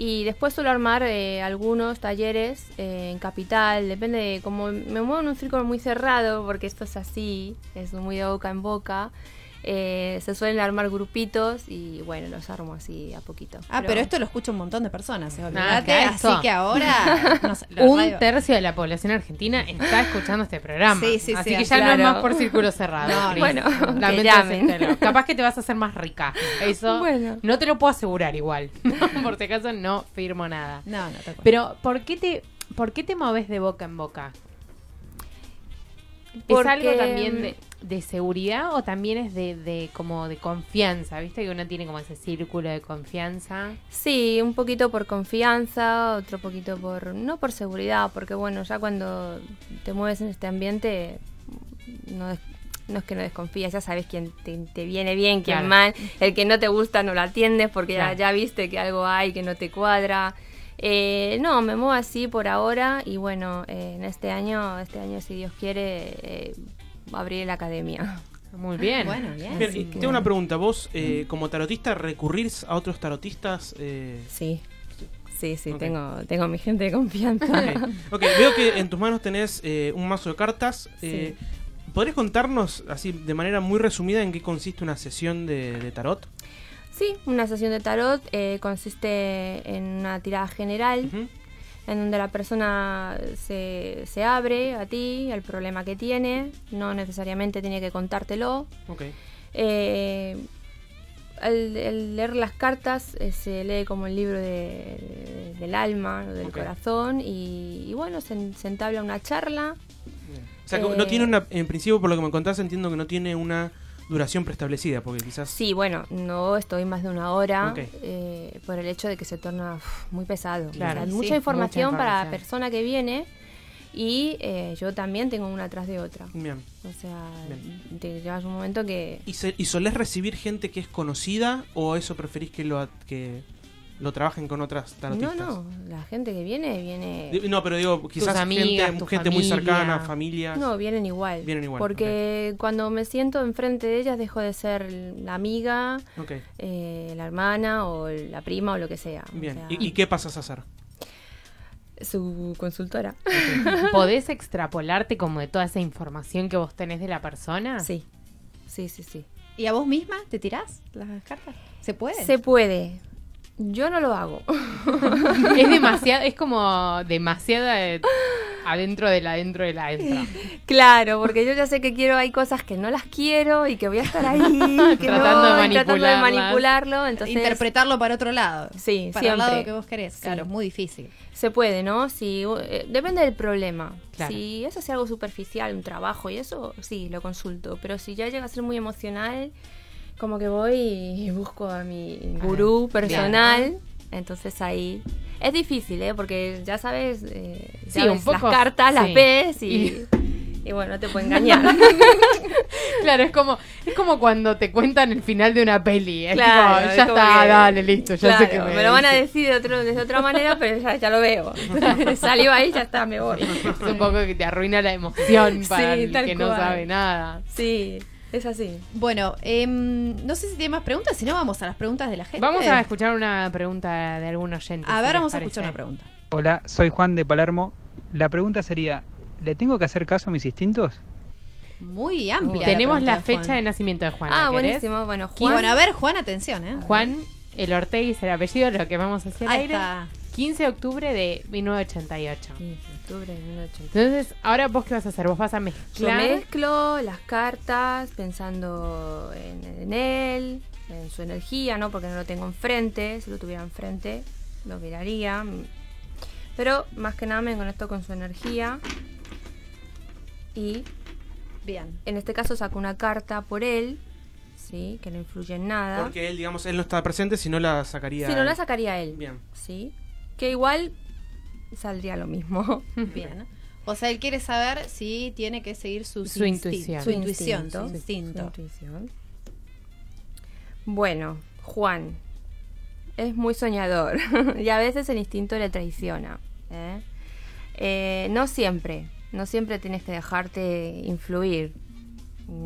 Y después suelo armar eh, algunos talleres eh, en capital, depende de como me muevo en un círculo muy cerrado, porque esto es así, es muy de boca en boca. Eh, se suelen armar grupitos y bueno, los armo así a poquito. Ah, pero, esto lo escucha un montón de personas, eh, olvídate, acá así que ahora... Un radio- tercio de la población argentina está escuchando este programa. Sí, sí, Así sí, que ya no es más por círculo cerrado. No, bueno, que hacértelo. Capaz que te vas a hacer más rica. Eso Bueno. no te lo puedo asegurar igual. por si acaso no firmo nada. No, no, tal cual. Pero, ¿por qué te, por qué te moves de boca en boca? ¿Es Porque, algo también de, de seguridad o también es de, de como de confianza? ¿Viste que uno tiene como ese círculo de confianza? Sí, un poquito por confianza, otro poquito por, no por seguridad, porque bueno, ya cuando te mueves en este ambiente, no, no es que no desconfías, ya sabes quién te, te viene bien, quién Claro. mal, el que no te gusta no lo atiendes porque ya- ya, viste que algo hay que no te cuadra. Eh, no, me muevo así por ahora y bueno, eh, en este año, este año si Dios quiere, eh, abriré la academia. Muy bien. Bueno, bien. Bien, que- tengo una pregunta. ¿Vos, eh, como tarotista, recurrís a otros tarotistas? Eh, Sí, sí, sí, tengo, tengo mi gente de confianza. ok. Ok, veo que en tus manos tenés eh, un mazo de cartas. Eh, ¿Podrías contarnos, así de manera muy resumida, en qué consiste una sesión de, de tarot? Sí, una sesión de tarot eh, consiste en una tirada general. En donde la persona se, se abre a ti, al problema que tiene, no necesariamente tiene que contártelo. Ok. Eh, al, al leer las cartas eh, se lee como el libro de- del alma, o del corazón y, y bueno, se, se entabla una charla. O sea, que no Eh, tiene una, en principio, por lo que me contás, entiendo que no tiene una duración preestablecida, porque quizás... Sí, bueno, no estoy más de una hora eh, por el hecho de que se torna uf, muy pesado. Claro, O sea, sí, mucha información mucha para la persona que viene y eh, yo también tengo una atrás de otra. Bien. O sea, Bien. te llevas un momento que... ¿Y, se- ¿Y solés recibir gente que es conocida o eso preferís que lo... que lo trabajen con otras No, tarotistas. no, la gente que viene, viene... No, pero digo, quizás amigas, gente, tu gente muy cercana, familias. No, vienen igual. Vienen igual, Porque cuando me siento enfrente de ellas dejo de ser la amiga, eh, la hermana o la prima o lo que sea. O bien. sea, ¿Y, y qué pasas a hacer? Su consultora. ¿Podés extrapolarte como de toda esa información que vos tenés de la persona? Sí, sí, sí, sí. ¿Y a vos misma te tirás las cartas? ¿Se puede? Se puede. Yo no lo hago. Es demasiado, es como demasiado eh, adentro de la adentro de la adentro. Claro, porque yo ya sé que quiero, hay cosas que no las quiero y que voy a estar ahí, que Tratando de no, y tratando de manipularlas. manipularlo, entonces Interpretarlo para otro lado. Sí, Para el lado que vos querés. Sí. Claro, es muy difícil. se puede, ¿no? Si eh, depende del problema. Claro. Si eso es algo superficial, un trabajo y eso, sí, lo consulto. Pero si ya llega a ser muy emocional, como que voy y busco a mi gurú personal. Entonces ahí es difícil, ¿eh? Porque ya sabes, eh, ya Sí, ves poco, las cartas, las ves y, y bueno, no te puede engañar. Claro, es como es como cuando te cuentan el final de una peli. Es Claro, tipo, ya como está, que- dale, listo, ya sé Claro, que me, me lo van a decir de, otro, de otra manera, pero ya, ya lo veo. Salió ahí, ya está, me voy. Es un poco que te arruina la emoción para Sí, el que no sabe nada. Sí, es así. Bueno, em, no sé si tiene más preguntas, si no vamos a las preguntas de la gente. Vamos a escuchar una pregunta de algún oyente. A ver, vamos a escuchar una pregunta. Hola, soy Juan de Palermo. La pregunta sería, ¿le tengo que hacer caso a mis instintos? Muy amplia. Tenemos la de fecha de nacimiento de Juan. Ah, buenísimo. Bueno, Y Juan. bueno, a ver, Juan, atención, ¿eh? Juan el Ortega es el apellido, lo que vamos a hacer Ahí aire. está. 15 de octubre de 1988. 15 de octubre de 1980. Entonces, ahora vos qué vas a hacer? Vos vas a Yo mezclar. mezclo las cartas pensando en, en él, en su energía, ¿no? Porque no lo tengo enfrente. Si lo tuviera enfrente, lo miraría. Pero más que nada me conecto con su energía. Y Bien. en este caso saco una carta por él, ¿sí? Que no influye en nada. Porque él, digamos, él no está presente, si no la sacaría. Si no la sacaría él. Bien. ¿Sí? Que igual saldría lo mismo. Bien. O sea, él quiere saber si tiene que seguir su, Su intuición. Su intuición, su instinto. su intuición. Bueno, Juan es muy soñador y a veces el instinto le traiciona. ¿eh? Eh, no siempre, no siempre tienes que dejarte influir.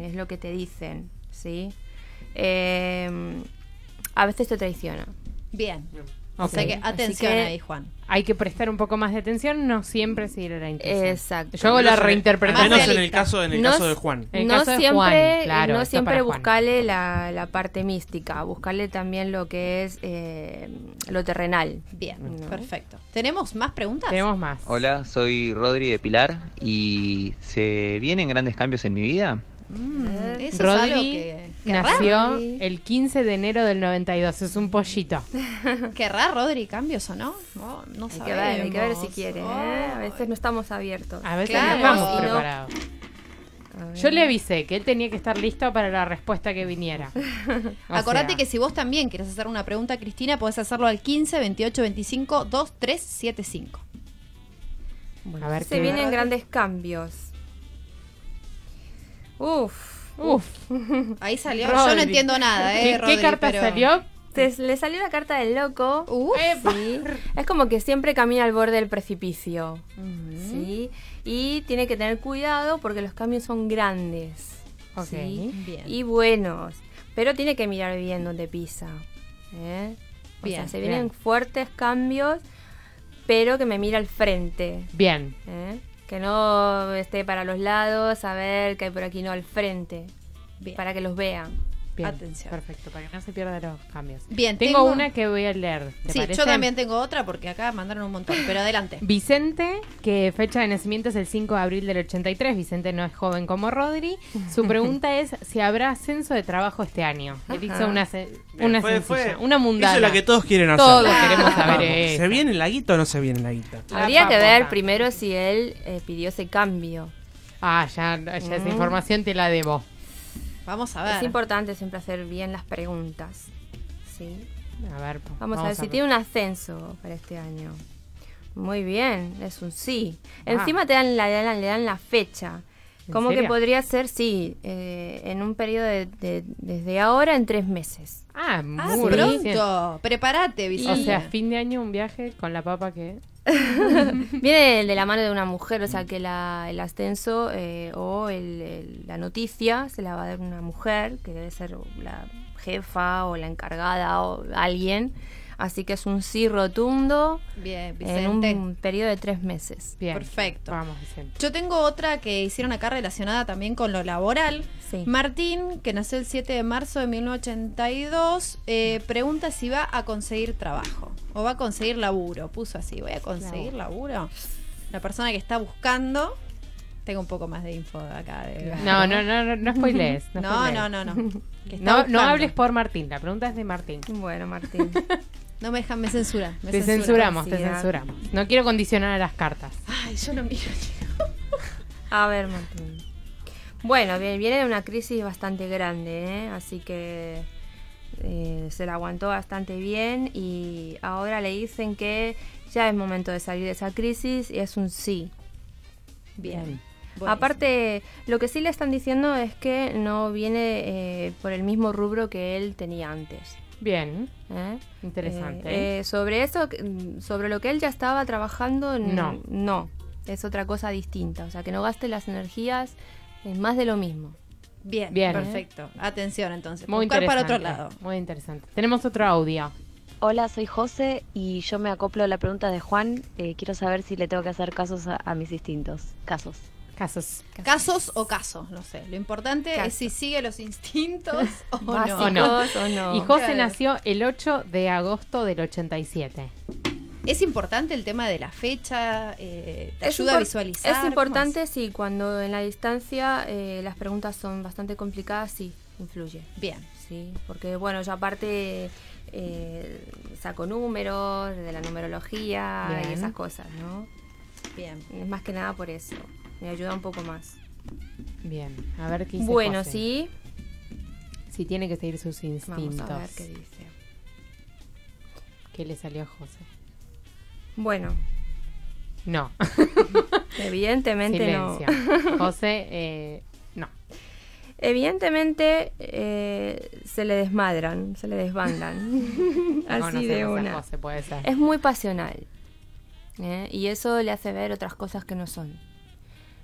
Es lo que te dicen, ¿sí? Eh, a veces te traiciona. Bien. O sea que atención que- ahí, Juan. Hay que prestar un poco más de atención, no siempre seguir la intuición. Exacto. Yo hago la reinterpretación. Menos en el caso, en el No caso de Juan. En el no caso de siempre, Juan, claro, no siempre buscarle la, la parte mística, buscarle también lo que es eh, lo terrenal. Bien, No. perfecto. ¿Tenemos más preguntas? Tenemos más. Hola, soy Rodri de Pilar y ¿se vienen grandes cambios en mi vida? Mm, eso es algo Rodri que nació Rodri. el 15 de enero del 92, es un pollito. ¿Querrá Rodri cambios o no? No, no Hay que ver, hay que ver si quiere. ¿eh? A veces no estamos abiertos. A veces Claro, no estamos preparados. Yo le avisé que él tenía que estar listo para la respuesta que viniera. O Acordate sea, que si vos también quieres hacer una pregunta a Cristina, podés hacerlo al 15 28 25 2375. Bueno, A ver se qué- vienen grandes cambios. Uf. Uf, Ahí salió. Yo Rodri. no entiendo nada, ¿eh? ¿Qué, qué carta pero- salió? Te- le salió la carta del loco. Uf. Sí. Es como que siempre camina al borde del precipicio. ¿sí? Y tiene que tener cuidado porque los cambios son grandes. Ok. ¿sí? Bien. Y buenos. Pero tiene que mirar bien donde pisa. ¿eh? O Bien, sea, se bien. vienen fuertes cambios, pero que me mira al frente. Bien. ¿eh? Que no esté para los lados, a ver que hay por aquí, no al frente. Bien. Para que los vean. Bien, Atención. Perfecto, para que no se pierdan los cambios. Bien, tengo, tengo- una que voy a leer. ¿te Sí, parece? yo también tengo otra porque acá mandaron un montón, pero adelante. Vicente, que fecha de nacimiento es el 5 de abril del 83. Vicente no es joven como Rodri. Su pregunta es si habrá ascenso de trabajo este año. Él hizo una, una fue- fue- sencilla, una mundana. Esa es la que todos quieren hacer. Todos queremos saber eso. ¿Se viene la guita o no se viene la guita? La Habría que ver primero si él eh, pidió ese cambio. Ah, ya, ya esa Mm. información te la debo. Vamos a ver. Es importante siempre hacer bien las preguntas. ¿sí? A ver, Vamos, a ver si tiene un ascenso para este año. Muy bien, es un sí. Ah. Encima te dan la, le dan, le dan la fecha. ¿En ¿Cómo que podría ser? Sí, eh, en un periodo de, de- desde ahora en tres meses. Ah, Ah, muy pronto. bien. Prepárate, O sea, fin de año un viaje con la papa que... Viene de la mano de una mujer, o sea que la- el ascenso eh, o el- el- la noticia se la va a dar una mujer, que debe ser la jefa o la encargada o alguien. Así que es un sí rotundo Bien, en un periodo de tres meses. Bien. Perfecto. Vamos, Vicente. Yo tengo otra que hicieron acá relacionada también con lo laboral. Sí. Martín, que nació el 7 de marzo de 1982, eh, pregunta si va a conseguir trabajo o va a conseguir laburo. Puso así, voy a conseguir laburo. La persona que está buscando. Tengo un poco más de info acá. de- No, no, no, no, no spoilees. No, No, spoilees. no, no, no. Hables por Martín, la pregunta es de Martín. Bueno, Martín. No me dejan, me censuran. me Te censuramos, te ansiedad. censuramos. No quiero condicionar a las cartas. Ay, yo no miro. A ver, Martín. Bueno, bien, viene de una crisis bastante grande, ¿eh? así que eh, se la aguantó bastante bien y ahora le dicen que ya es momento de salir de esa crisis y es un sí. Bien. Aparte, lo que sí le están diciendo es que no viene eh, por el mismo rubro que él tenía antes. Bien, ¿eh? interesante. Eh, eh, sobre eso, mm, sobre lo que él ya estaba trabajando, No. no, es otra cosa distinta. O sea, que no gaste las energías en más de lo mismo. Bien, Bien. perfecto. Atención entonces. muy Buscar para interesante. otro lado. Muy interesante. Tenemos otro audio. Hola, soy José y yo me acoplo a la pregunta de Juan. Eh, quiero saber si le tengo que hacer casos a, a mis instintos. Casos. Casos. Casos o casos, no sé. Lo importante Casos. es si sigue los instintos o no. Básicos no. o no. Y José Claro. nació el 8 de agosto del 87. Es importante el tema de la fecha, eh, te Es ayuda a visualizar. Es ¿cómo importante, sí, cuando en la distancia eh, las preguntas son bastante complicadas, sí, influye. Bien. Sí, porque bueno, yo aparte eh, saco números de la numerología Bien. y esas cosas, ¿no? Bien. Es más que nada por eso. Me ayuda un poco más. Bien, a ver qué dice Bueno, José. sí. Si tiene que seguir sus instintos. Vamos a ver qué dice. ¿Qué le salió a José? Bueno, No. evidentemente Silencio. no. José, eh, no. Evidentemente eh, se le desmadran, se le desbandan. No Así de una. José, puede ser. Es muy pasional. ¿eh? Y eso le hace ver otras cosas que no son.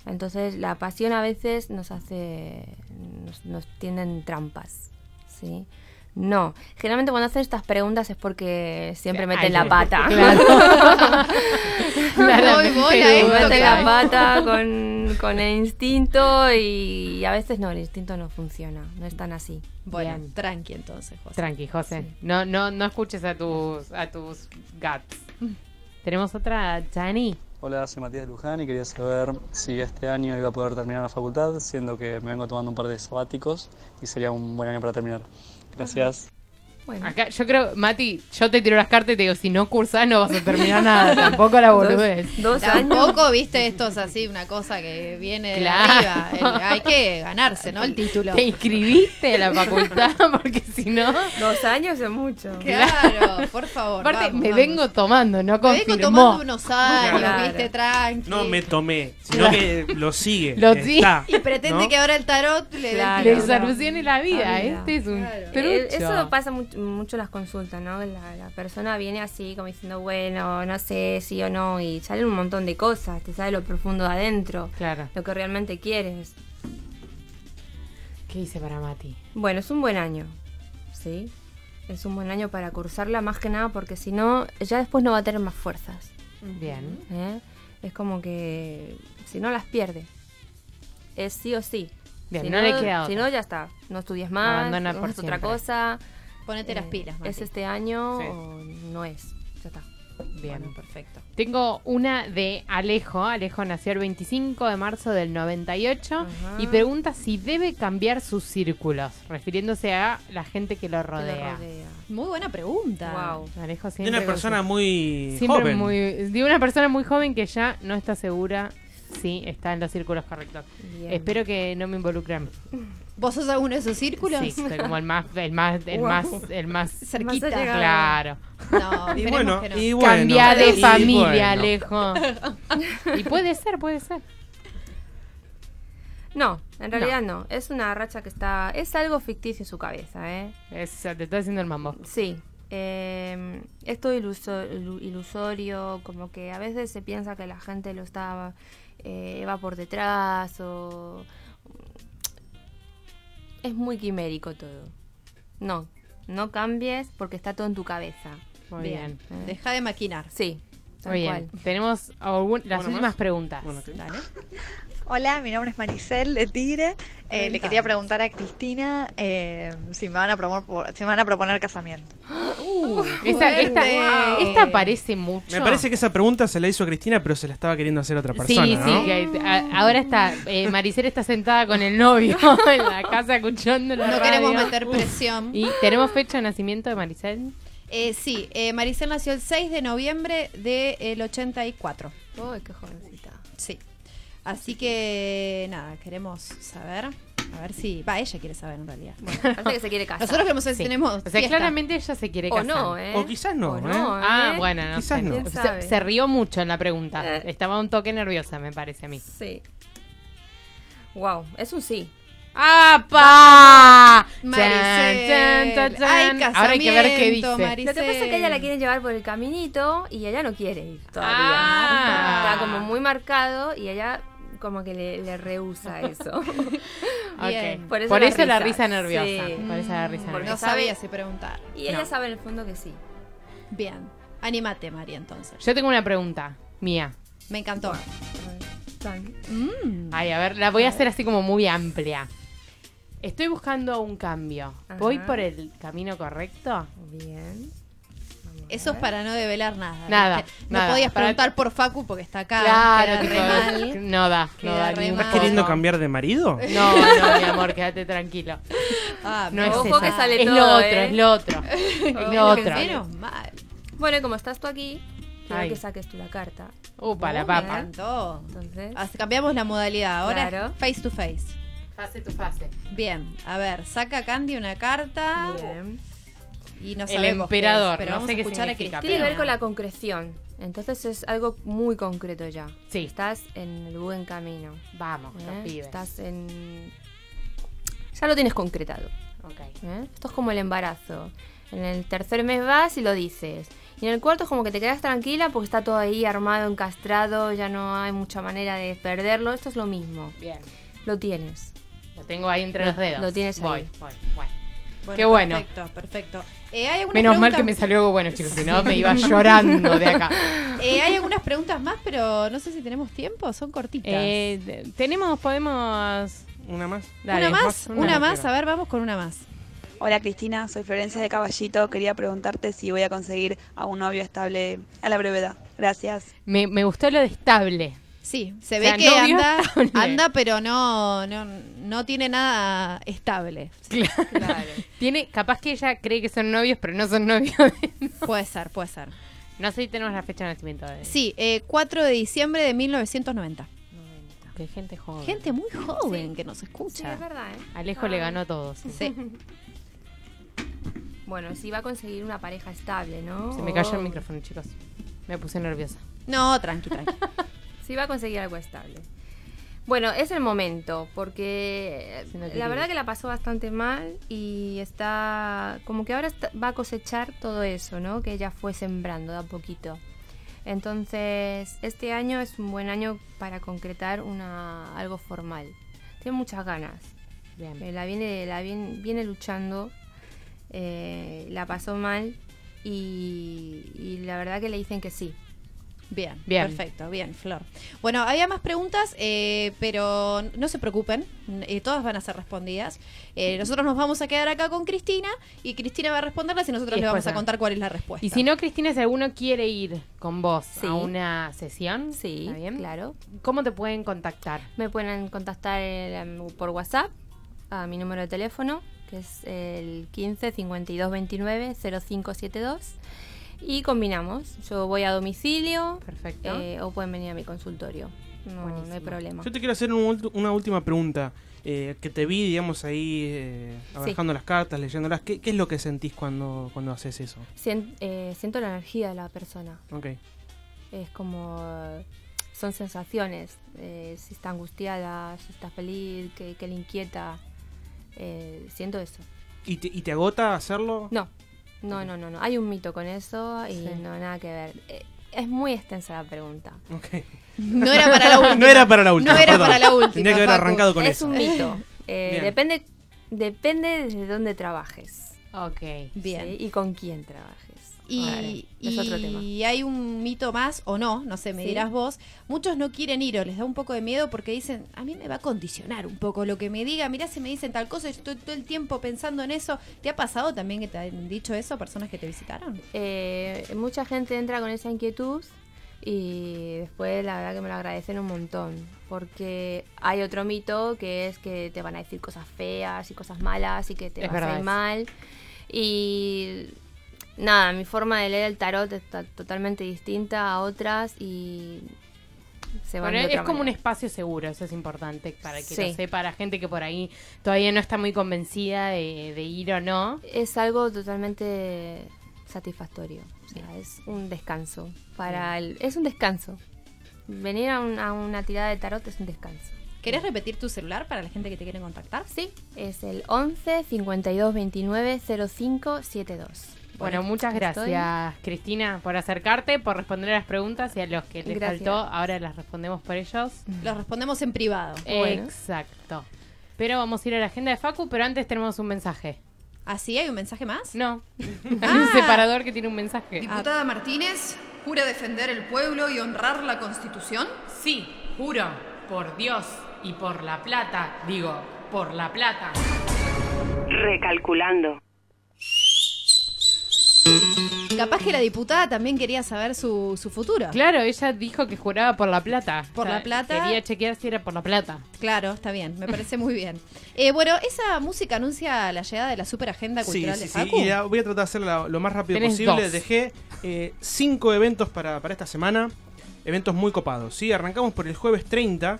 Entonces la pasión a veces nos hace, nos, nos tienden trampas. ¿sí? No, generalmente cuando hacen estas preguntas es porque siempre meten Ay, la pata. Claro. Esto, bueno, meten la pata con, con el instinto y a veces no, el instinto no funciona, no es tan así. Bueno, Bien. tranqui entonces, José. Tranqui, José. No, no, no escuches a tus, a tus guts. Tenemos otra, Jani. Hola, soy Matías Luján y quería saber si este año iba a poder terminar la facultad, siendo que me vengo tomando un par de sabáticos y sería un buen año para terminar. Gracias. Bueno, Acá, yo creo, Mati, yo te tiro las cartas y te digo, si no cursás no vas a terminar nada, tampoco la dos años. Tampoco, viste, esto es así, una cosa que viene de arriba. El- hay que ganarse, ¿no? El título. Te inscribiste a la facultad porque si no... Dos años es mucho. Claro, por favor. Aparte, vamos, me vamos. vengo tomando, no Me confirmó. vengo tomando unos años, Claro. viste, tranqui. No me tomé, sino que lo sigue. Lo está, Y pretende ¿no? que ahora el tarot le. Le solucione la vida, este es un Claro. trucho. Eh, Eso pasa mucho, mucho las consultas, ¿no? La, la persona viene así como diciendo, bueno, no sé, sí o no, y salen un montón de cosas, te sale lo profundo de adentro, Claro. lo que realmente quieres. ¿Qué hice para Mati? Bueno, es un buen año, ¿sí? Es un buen año para cursarla más que nada porque si no, ya después no va a tener más fuerzas. Bien. ¿eh? Es como que si no las pierde. Es sí o sí. Bien, si no le queda Si otra. no, ya está. No estudias más, no otra cosa. Ponete las Eh, pilas, Mati. ¿Es este año Sí. o no es? Ya está. Bien. Bueno, perfecto. Tengo una de Alejo. Alejo nació el 25 de marzo del 98 Ajá. y pregunta si debe cambiar sus círculos, refiriéndose a la gente que lo Que lo rodea. Muy buena pregunta. Wow. Alejo De siempre una con persona muy siempre joven. muy de una persona muy joven que ya no está segura si está en los círculos correctos. Bien. Espero que no me involucren. ¿Vos sos alguno de esos círculos? Sí, soy como el más el más el Wow. más el más Cerquita. Claro. No, Y bueno, que no. y bueno. Cambia de y familia, bueno. Alejo. y puede ser, puede ser. No, en realidad no. Es una racha que está. Es algo ficticio en su cabeza, ¿eh? Es, te está haciendo el mambo. Sí. eh, es todo iluso- ilu- ilusorio, como que a veces se piensa que la gente lo está. eh, va por detrás o. Es muy quimérico todo. No, no cambies porque está todo en tu cabeza. Muy bien. ¿eh? Deja de maquinar. Sí, Muy cual. bien. Tenemos algún- las ¿Una últimas más? preguntas. Dale. Hola, mi nombre es Maricel de Tigre. Eh, le quería preguntar a Cristina eh, si, me van a proponer, si me van a proponer casamiento. Esta, esta, parece mucho. Me parece que esa pregunta se la hizo Cristina, pero se la estaba queriendo hacer otra persona, Sí, ¿no? sí, que a- ahora está, eh, Maricel está sentada con el novio en la casa escuchando la No queremos radio. meter presión. ¿Y tenemos fecha de nacimiento de Maricel? Eh, sí, eh, Maricel nació el 6 de noviembre del 84. Uy, qué jovencita. Sí. Así que, nada, queremos saber. A ver si. Va, ella quiere saber en realidad. Parece que se quiere casar. Nosotros queremos saber si Sí. tenemos. O sea, fiesta. claramente ella se quiere O casar. no, ¿eh? O quizás no, O ¿eh? no, ¿eh? Ah, bueno, no Quizás sé. no. ¿Quién Se, sabe? se rió mucho en la pregunta. Eh. Estaba un toque nerviosa, me parece a mí. Sí. Wow, es un sí. ¡Apa! Maricel. Ay. Ahora hay que ver qué casamiento, dice. Maricel. Lo que pasa es que ella la quiere llevar por el caminito y ella no quiere ir todavía. Ah. Está como muy marcado y ella como que le, le rehúsa eso. Bien. Por Por eso la risa. risa nerviosa. Sí. Por eso la risa Porque No nerviosa. sabía si preguntar. Y ella No. sabe en el fondo que sí. Bien. Anímate, María, entonces. Yo tengo una pregunta mía. Me encantó. Mm. Ay, a ver, la voy a hacer así como muy amplia. Estoy buscando un cambio. ¿Voy por el camino correcto? Bien. Eso es para no develar nada. Nada, ¿viste? No nada. podías preguntar por Facu porque está acá. Claro, queda re tipo, mal. no da, no da mal. ¿Estás queriendo cambiar de marido? No, no, mi amor, quédate tranquilo. Ah, No es Ojo que sale es todo, lo otro, ¿eh? es lo otro. es lo otro. Menos mal. Bueno, y como estás tú aquí, quiero Ay. que saques tú la carta. Upa, la Me papa. encantó. Entonces, cambiamos la modalidad. Ahora Claro. face to face. Fase tu fase. Bien, a ver, saca Candy una carta bien. Y no El sabemos qué es, emperador, pero no vamos sé a qué escuchar a significa, Cristina. Tiene que ver con la concreción. Entonces es algo muy concreto ya. Sí. Estás en el buen camino. Vamos, ¿eh? los pibes. Estás en... Ya lo tienes concretado. Ok. ¿eh? Esto es como el embarazo. En el tercer mes vas y lo dices. Y en el cuarto es como que te quedas tranquila porque está todo ahí armado, encastrado, ya no hay mucha manera de perderlo. Esto es lo mismo. Bien. Lo tienes. Lo tengo ahí entre Lo- los dedos. lo tienes voy, ahí. Voy, bueno. Qué bueno. Perfecto, perfecto. Eh, ¿hay algunas Menos mal que me salió algo bueno, chicos, si no me iba llorando de acá. Eh, hay algunas preguntas más, pero no sé si tenemos tiempo, son cortitas. Eh, tenemos, podemos... ¿Una más? Dale, una más, una una, más. a ver, vamos con una más. Hola Cristina, soy Florencia de Caballito. Quería preguntarte si voy a conseguir a un novio estable a la brevedad. Gracias. Me, me gustó lo de estable. Sí, se O ve sea, que anda, estable. anda, pero no, no, no tiene nada estable. Claro. Tiene, capaz que ella cree que son novios, pero no son novios. Puede ser, puede ser. no sé si tenemos la fecha de nacimiento de Sí, eh, 4 de diciembre de 1990. Que gente joven. Gente muy joven que nos Sí, escucha. es verdad, ¿eh? Alejo le ganó a todos. Sí. Bueno, si va a conseguir una pareja estable, ¿no? Se me cayó el O- micrófono, chicos. Me puse nerviosa. No, tranqui, tranqui. Si va a conseguir algo estable. Bueno, es el momento, porque Si no la verdad que la pasó bastante mal y está como que ahora está- va a cosechar todo eso, ¿no? Que ella fue sembrando de a poquito. Entonces, este año es un buen año para concretar una algo formal. Tiene muchas ganas. Bien. Eh, la viene, la viene, viene luchando, eh, la pasó mal y, y la verdad que le dicen que sí. Bien, Bien. perfecto, bien, Flor. Bueno, había más preguntas, eh, pero no se preocupen, eh, todas van a ser respondidas. Eh, nosotros nos vamos a quedar acá con Cristina y Cristina va a responderlas y nosotros Y le vamos a contar cuál es la respuesta. Y si no, Cristina, si alguno quiere ir con vos Sí. a una sesión, Sí, ¿está bien? claro. ¿Cómo te pueden contactar? Me pueden contactar em, por WhatsApp a mi número de teléfono, que es el 15 52 29 0572. Y combinamos. Yo voy a domicilio Perfecto. eh, o pueden venir a mi consultorio. No, no hay problema. Yo te quiero hacer un una última pregunta. Eh, que te vi, digamos, ahí eh, abarcando las cartas, leyéndolas. ¿Qué, qué es lo que sentís cuando, cuando haces eso? Sien- eh, siento la energía de la persona. Ok. Es como. son sensaciones. eh, si está angustiada, si está feliz, que, que le inquieta. eh, siento eso. ¿Y te, y te agota hacerlo? No, no, no, no, no. Hay un mito con eso y Sí. no nada que ver. Eh, es muy extensa la pregunta. No era para la última. No era para la última. No era perdón. para la última. Tendría que haber arrancado con es eso. un mito. Eh, depende, depende de dónde trabajes. Ok. Bien. ¿sí? Y con quién trabajes. Y, Vale, es otro tema. y hay un mito más, o no, no sé, me Sí. dirás vos. Muchos no quieren ir o les da un poco de miedo porque dicen, a mí me va a condicionar un poco lo que me diga. Mirá, si me dicen tal cosa, yo estoy todo el tiempo pensando en eso. ¿Te ha pasado también que te han dicho eso personas que te visitaron? Eh, mucha gente entra con esa inquietud y después la verdad que me lo agradecen un montón. Porque hay otro mito que es que te van a decir cosas feas y cosas malas y que te Es vas a ir mal. Y nada, mi forma de leer el tarot está totalmente distinta a otras y se van de es como un espacio seguro, eso es importante para que Sí. lo sepa la gente que por ahí todavía no está muy convencida de, de ir o no. Es algo totalmente satisfactorio. O sea, es un descanso. Para el, es un descanso. Venir a, un- a una tirada de tarot es un descanso. ¿Querés repetir tu celular para la gente que te quiere contactar? Sí, es el 11 52 29 05 72. Bueno, muchas estoy- gracias, Cristina, por acercarte, por responder a las preguntas y a los que les Gracias. faltó, ahora las respondemos por ellos. Los respondemos en privado. Exacto. Pero vamos a ir a la agenda de Facu, pero antes tenemos un mensaje. ¿Ah, sí? ¿Hay un mensaje más? No. Hay un separador que tiene un mensaje. Diputada Martínez, ¿jura defender el pueblo y honrar la Constitución? Sí, juro, por Dios y por la plata, digo, por la plata. Recalculando. Capaz que la diputada también quería saber su, su futuro. Claro, ella dijo que juraba por la plata. Por la plata. Quería chequear si era por la plata. Claro, está bien, me parece muy bien. Eh, bueno, esa música anuncia la llegada de la super agenda Sí, cultural sí, de sí. Facu. Y la- voy a tratar de hacerla lo más rápido Tenés posible. dos. Dejé eh, cinco eventos para, para esta semana. Eventos muy copados. ¿sí? Arrancamos por el jueves 30.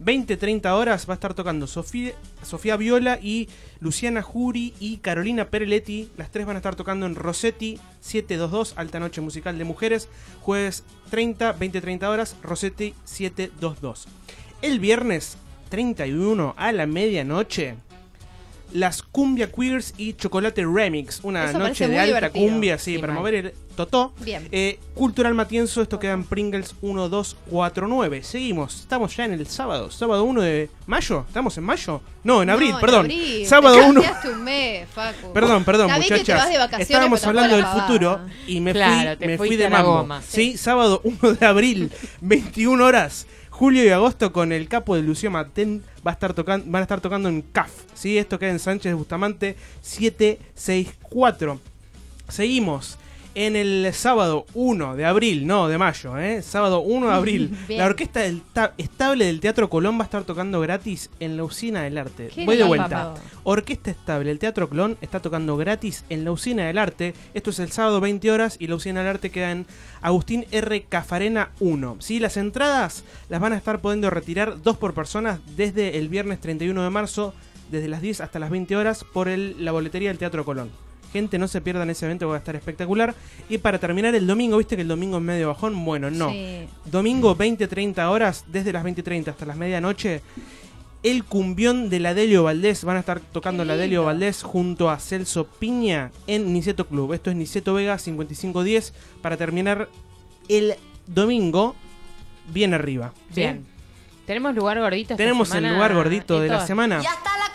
20-30 horas va a estar tocando Sofía, Sofía Viola y Luciana Juri y Carolina Pereletti. Las tres van a estar tocando en Rossetti 722, Alta Noche Musical de Mujeres. Jueves 30, 20-30 horas, Rossetti 722. El viernes 31 a la medianoche, las Cumbia Queers y Chocolate Remix. Una Eso noche de alta divertido. cumbia, sí, Sí, para mover el totó. Bien. Eh, Cultural Matienzo, esto queda en Pringles 1249. Seguimos, estamos ya en el sábado, sábado 1 de mayo. ¿Estamos en mayo? No, en abril, No, en perdón. abril. Sábado Te 1. cambiaste un mes, Facu. Perdón, perdón, Sabés que te muchachas. vas de vacaciones, Estábamos pero hablando del futuro y me Claro, fui, me fui de mambo. goma. Sí, sábado 1 de abril, 21 horas. Julio y agosto con el capo de Lucio Matén va a estar van a estar tocando en CAF. ¿sí? Esto queda en Sánchez Bustamante 764. Seguimos en el sábado 1 de abril, no de mayo, ¿eh? sábado 1 de abril. Bien. la orquesta del ta- estable del Teatro Colón va a estar tocando gratis en la usina del arte. Voy de vuelta. Orquesta Estable, el Teatro Colón está tocando gratis en la Usina del Arte. Esto es el sábado 20 horas y la Usina del Arte queda en Agustín R. Cafarena 1. ¿Sí? Las entradas las van a estar pudiendo retirar dos por persona desde el viernes 31 de marzo, desde las 10 hasta las 20 horas, por el- la boletería del Teatro Colón. Gente, no se pierdan ese evento, que va a estar espectacular. Y para terminar el domingo, viste que el domingo es medio bajón. Bueno, no. Sí. Domingo 20-30 horas, desde las 20-30 hasta las medianoche. El cumbión de la Delio Valdés. Van a estar tocando la Delio Valdés junto a Celso Piña en Niceto Club. Esto es Niceto Vega 5510 para terminar el domingo bien arriba. ¿sí? Bien. Tenemos lugar gordito. esta Tenemos el semana, lugar gordito de la Héctor. semana. Ya está la.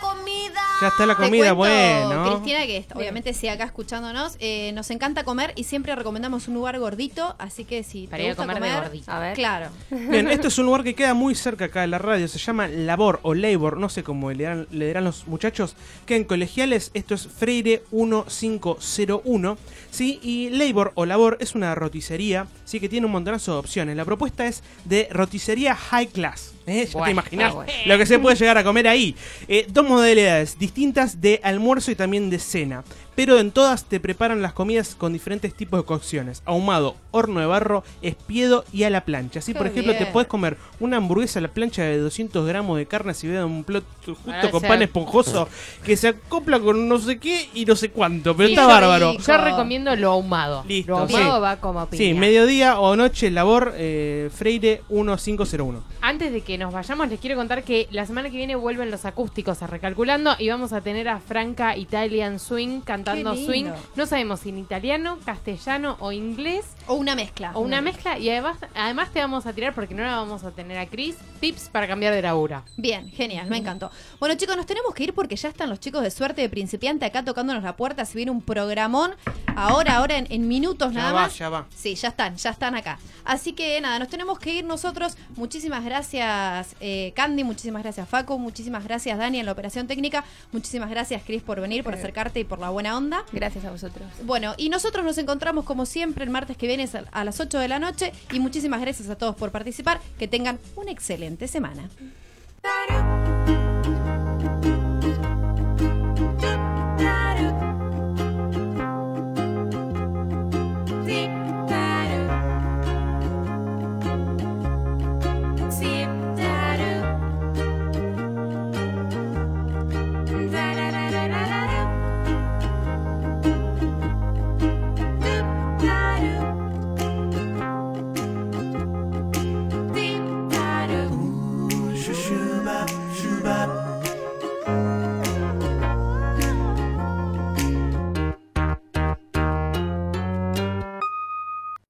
Ya está la Te comida, cuento, bueno. Cristina, que está- obviamente si acá escuchándonos, eh, nos encanta comer y siempre recomendamos un lugar gordito, así que si Para te ir a gusta comer gordito. A ver. claro. Bien, esto es un lugar que queda muy cerca acá de la radio, se llama Labor o Labor, no sé cómo le dirán, le dirán los muchachos, que en colegiales esto es Freire 1501, ¿sí? Y Labor o Labor es una roticería, ¿sí? Que tiene un montonazo de opciones. La propuesta es de roticería high class. ¿Eh? Ya te imaginas bueno. lo que se puede llegar a comer ahí. Eh, dos modalidades distintas de almuerzo y también de cena. Pero en todas te preparan las comidas con diferentes tipos de cocciones. Ahumado, horno de barro, espiedo y a la plancha. Así, Qué por ejemplo, te puedes comer una hamburguesa a la plancha de 200 gramos de carne si en un plato justo con pan esponjoso que se acopla con no sé qué y no sé cuánto, pero Sí, está bárbaro. Yo recomiendo lo ahumado. Listo, lo ahumado sí. va como piña. Sí, mediodía o noche, labor eh, Freire 1501. Antes de que nos vayamos, les quiero contar que la semana que viene vuelven los acústicos a Recalculando y vamos a tener a Franca Italian Swing cantando Lindo. swing. No sabemos si en italiano, castellano o inglés. O una mezcla. O una mezcla. Y además, además te vamos a tirar, porque no la vamos a tener a Chris, tips para cambiar de labura. Bien, genial, me encantó. Bueno, chicos, nos tenemos que ir porque ya están los chicos de suerte de principiante acá tocándonos la puerta. Si viene un programón, ahora, ahora en, en minutos Ya nada va, más. ya va. Sí, ya están, ya están acá. Así que nada, nos tenemos que ir nosotros. Muchísimas gracias, eh, Candy. Muchísimas gracias, Facu. Muchísimas gracias, Dani, en la operación técnica. Muchísimas gracias, Chris, por venir, por acercarte y por la buena onda. Gracias a vosotros. Bueno, y nosotros nos encontramos como siempre el martes que viene a las 8 de la noche y muchísimas gracias a todos por participar. Que tengan una excelente semana.